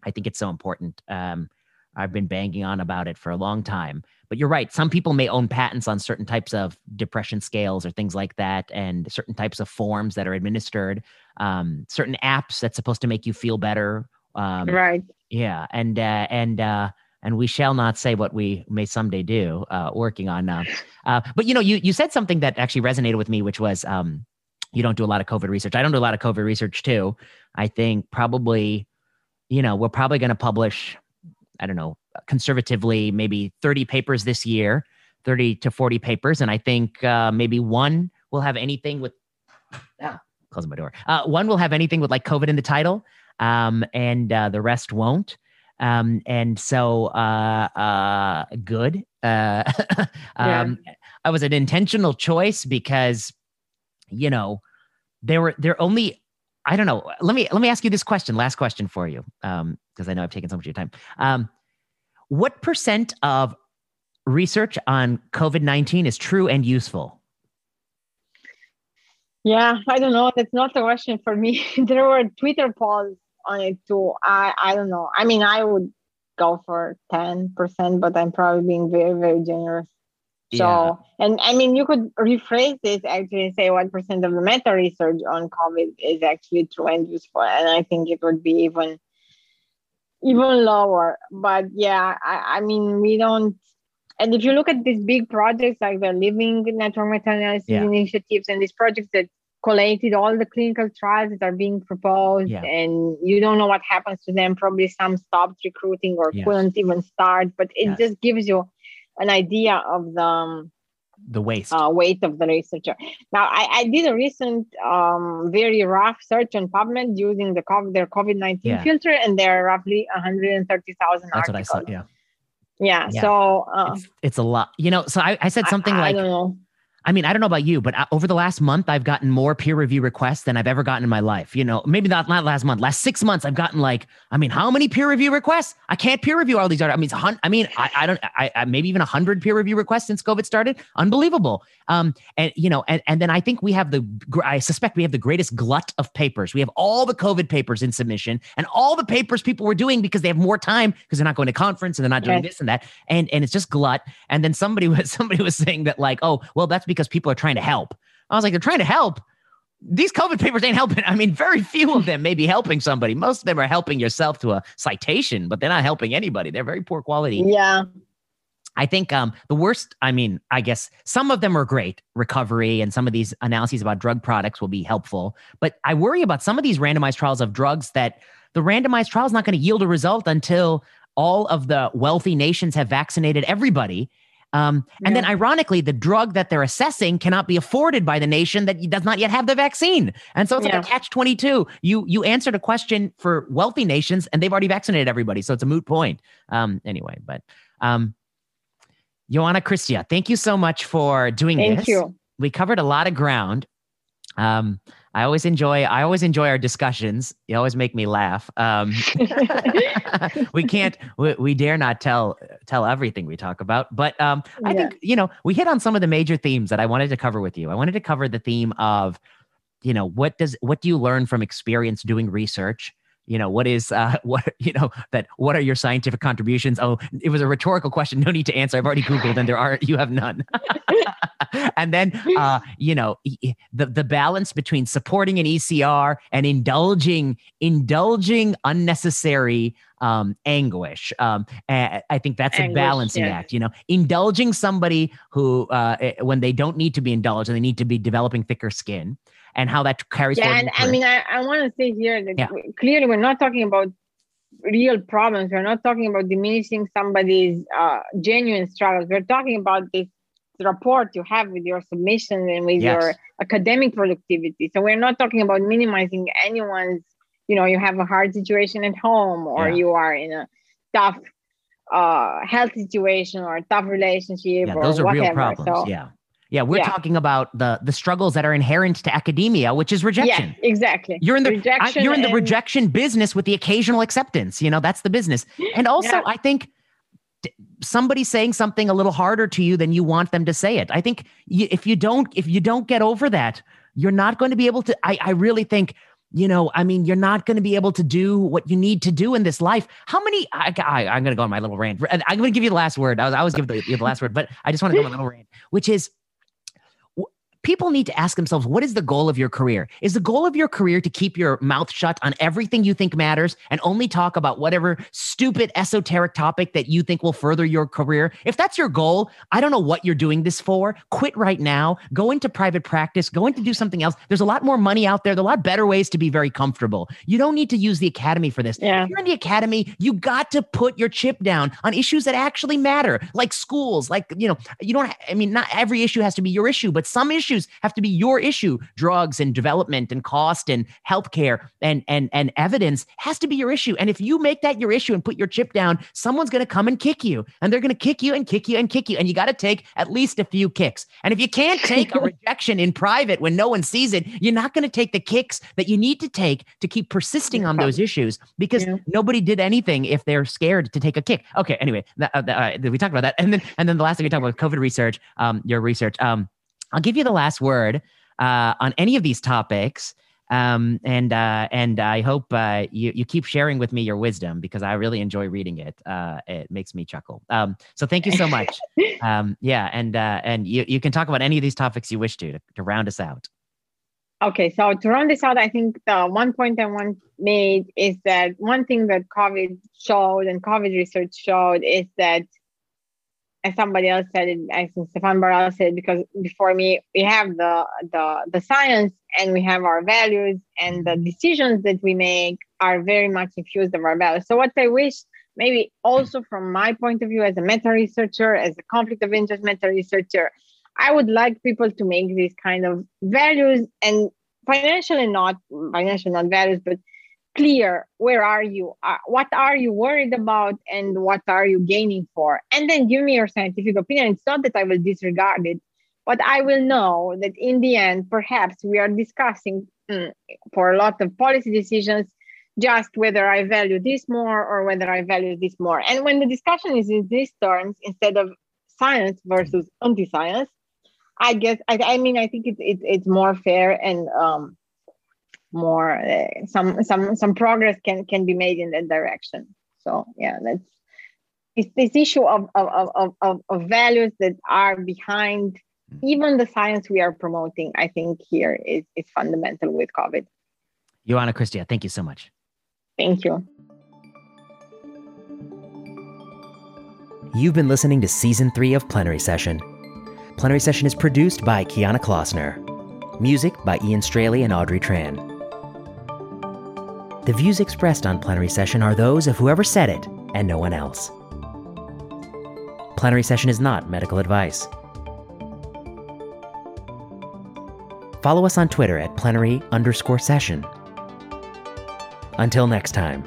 I think it's so important. Um, I've been banging on about it for a long time. But you're right. Some people may own patents on certain types of depression scales or things like that, and certain types of forms that are administered, um, certain apps that's supposed to make you feel better. Um, right. Yeah. And, uh, and, uh, and we shall not say what we may someday do, uh, working on. Uh, uh, but you know, you you said something that actually resonated with me, which was um, you don't do a lot of COVID research. I don't do a lot of COVID research too. I think probably, you know, we're probably going to publish I don't know, conservatively, maybe 30 papers this year, 30 to 40 papers. And I think uh, maybe one will have anything with, ah, closing my door. Uh, one will have anything with like COVID in the title, um, and uh, the rest won't. Um, and so, uh, uh, good. Uh, <laughs> um. I was an intentional choice because, you know, there were there only I don't know. Let me let me ask you this question. Last question for you, because um, I know I've taken so much of your time. Um, what percent of research on COVID nineteen is true and useful? Yeah, I don't know. That's not a question for me. <laughs> there were Twitter polls on it too. I I don't know. I mean, I would go for ten percent, but I'm probably being very very generous. So, yeah. and I mean, you could rephrase this actually and say 1% of the meta research on COVID is actually true and useful. And I think it would be even, even lower. But yeah, I, I mean, we don't, and if you look at these big projects like the Living Network Meta Analysis yeah. initiatives and these projects that collated all the clinical trials that are being proposed yeah. and you don't know what happens to them probably some stopped recruiting or yes. couldn't even start but it yes. just gives you an idea of the um, the waste uh, weight of the researcher. Now, I, I did a recent, um, very rough search on PubMed using the COVID, their COVID nineteen yeah. filter, and there are roughly one hundred and thirty thousand. That's articles. what I saw. Yeah. Yeah. yeah. So uh, it's, it's, a lot. You know. So I, I said something I, like. I don't know. I mean, I don't know about you, but uh, over the last month, I've gotten more peer review requests than I've ever gotten in my life. You know, maybe not, not last month, last six months, I've gotten like, I mean, how many peer review requests? I can't peer review all these. articles. I mean, I mean, I, I don't, I, I maybe even a hundred peer review requests since COVID started. Unbelievable. Um, and you know, and, and then I think we have the, I suspect we have the greatest glut of papers. We have all the COVID papers in submission and all the papers people were doing because they have more time because they're not going to conference and they're not doing this and that. And, and it's just glut. And then somebody <laughs> was, somebody was saying that like, oh, well, that's because people are trying to help help. I was like, they're trying to help. These COVID papers ain't helping. I mean, very few of them may be helping somebody. Most of them are helping yourself to a citation, but they're not helping anybody. They're very poor quality. Yeah. I think um, the worst, I mean, I guess some of them are great, recovery, and some of these analyses about drug products will be helpful. But I worry about some of these randomized trials of drugs that the randomized trial is not going to yield a result until all of the wealthy nations have vaccinated everybody. Um, and yeah. then, ironically, the drug that they're assessing cannot be afforded by the nation that does not yet have the vaccine. And so it's yeah. like a catch twenty two. You you answered a question for wealthy nations, and they've already vaccinated everybody, so it's a moot point. Um, anyway, but um, Ioana Cristea, thank you so much for doing thank this. Thank you. We covered a lot of ground. Um, I always enjoy I always enjoy our discussions. You always make me laugh. Um, <laughs> <laughs> we can't we, we, dare not tell tell everything we talk about, but um, I yeah. think you know we hit on some of the major themes that I wanted to cover with you. I wanted to cover the theme of you know what does what do you learn from experience doing research you know what is uh <laughs> what you know that what are your scientific contributions oh it was a rhetorical question no need to answer i've already googled and there are you have none <laughs> and then uh you know the the balance between supporting an ecr and indulging indulging unnecessary um, anguish. Um, I think that's anguish, a balancing yeah. act. You know, indulging somebody who, uh, eh, when they don't need to be indulged and they need to be developing thicker skin, and how that carries yeah, and I mean, I, I want to say here that yeah. clearly we're not talking about real problems. We're not talking about diminishing somebody's uh, genuine struggles. We're talking about this rapport you have with your submission and with yes. your academic productivity. So we're not talking about minimizing anyone's, you know, you have a hard situation at home or yeah. you are in a tough uh, health situation or a tough relationship yeah, or those are whatever. real problems. So, yeah. Yeah, we're yeah. talking about the the struggles that are inherent to academia, which is rejection. Yeah, exactly. You're in the rejection I, you're in the and... rejection business with the occasional acceptance. You know, that's the business. And <gasps> also, yeah. I think somebody saying something a little harder to you than you want them to say it. I think if you don't if you don't get over that, you're not going to be able to. I I really think you know, I mean, you're not going to be able to do what you need to do in this life. How many? I, I, am going to go on my little rant. I'm going to give you the last word. I was, I was give the, the last word, but I just want to go on a little rant, which is people need to ask themselves what is the goal of your career? Is the goal of your career to keep your mouth shut on everything you think matters and only talk about whatever stupid esoteric topic that you think will further your career? If that's your goal, I don't know what you're doing this for. Quit right now. Go into private practice. Go into do something else. There's a lot more money out there. There are a lot better ways to be very comfortable. You don't need to use the academy for this. Yeah. If you're in the academy, you got to put your chip down on issues that actually matter, like schools, like, you know, you don't, I mean, not every issue has to be your issue, but some issues issues have to be your issue. Drugs and development and cost and healthcare and and and evidence has to be your issue. And if you make that your issue and put your chip down, someone's going to come and kick you, and they're going to kick you and kick you and kick you, and you got to take at least a few kicks. And if you can't take a <laughs> rejection in private when no one sees it, you're not going to take the kicks that you need to take to keep persisting on those issues because yeah. nobody did anything if they're scared to take a kick. Okay, anyway, that, uh, uh, we talked about that, and then and then the last thing we talked about COVID research, um, your research. Um, I'll give you the last word uh, on any of these topics. Um, and uh, and I hope uh, you you keep sharing with me your wisdom because I really enjoy reading it. Uh, it makes me chuckle. Um, so thank you so much. <laughs> um, yeah, and uh, and you you can talk about any of these topics you wish to to, to round us out. Okay, so to round this out, I think the one point I want made is that one thing that COVID showed and COVID research showed is that as somebody else said it, think Stefan Baral said because before me we have the the the science and we have our values and the decisions that we make are very much infused of our values. So what I wish maybe also from my point of view as a meta researcher, as a conflict of interest meta researcher, I would like people to make these kind of values and financially not financial not values, but clear where are you uh, what are you worried about and what are you gaining for? And then give me your scientific opinion. It's not that i will disregard it but i will know that in the end perhaps we are discussing mm, for a lot of policy decisions just whether i value this more or whether i value this more. And when the discussion is in these terms instead of science versus anti-science i guess i, I mean i think it's it, it's more fair and um, more uh, some some some progress can can be made in that direction. So yeah that's it's this issue of of, of, of, of values that are behind mm-hmm. even the science we are promoting i think here is, is fundamental with covid. Ioana Cristea thank you so much. Thank you. You've been listening to season three of plenary session. Plenary session is produced by kiana klossner. Music by ian straley and audrey tran the views expressed on plenary session are those of whoever said it and no one else. Plenary session is not medical advice. Follow us on Twitter at plenary underscore session. Until next time.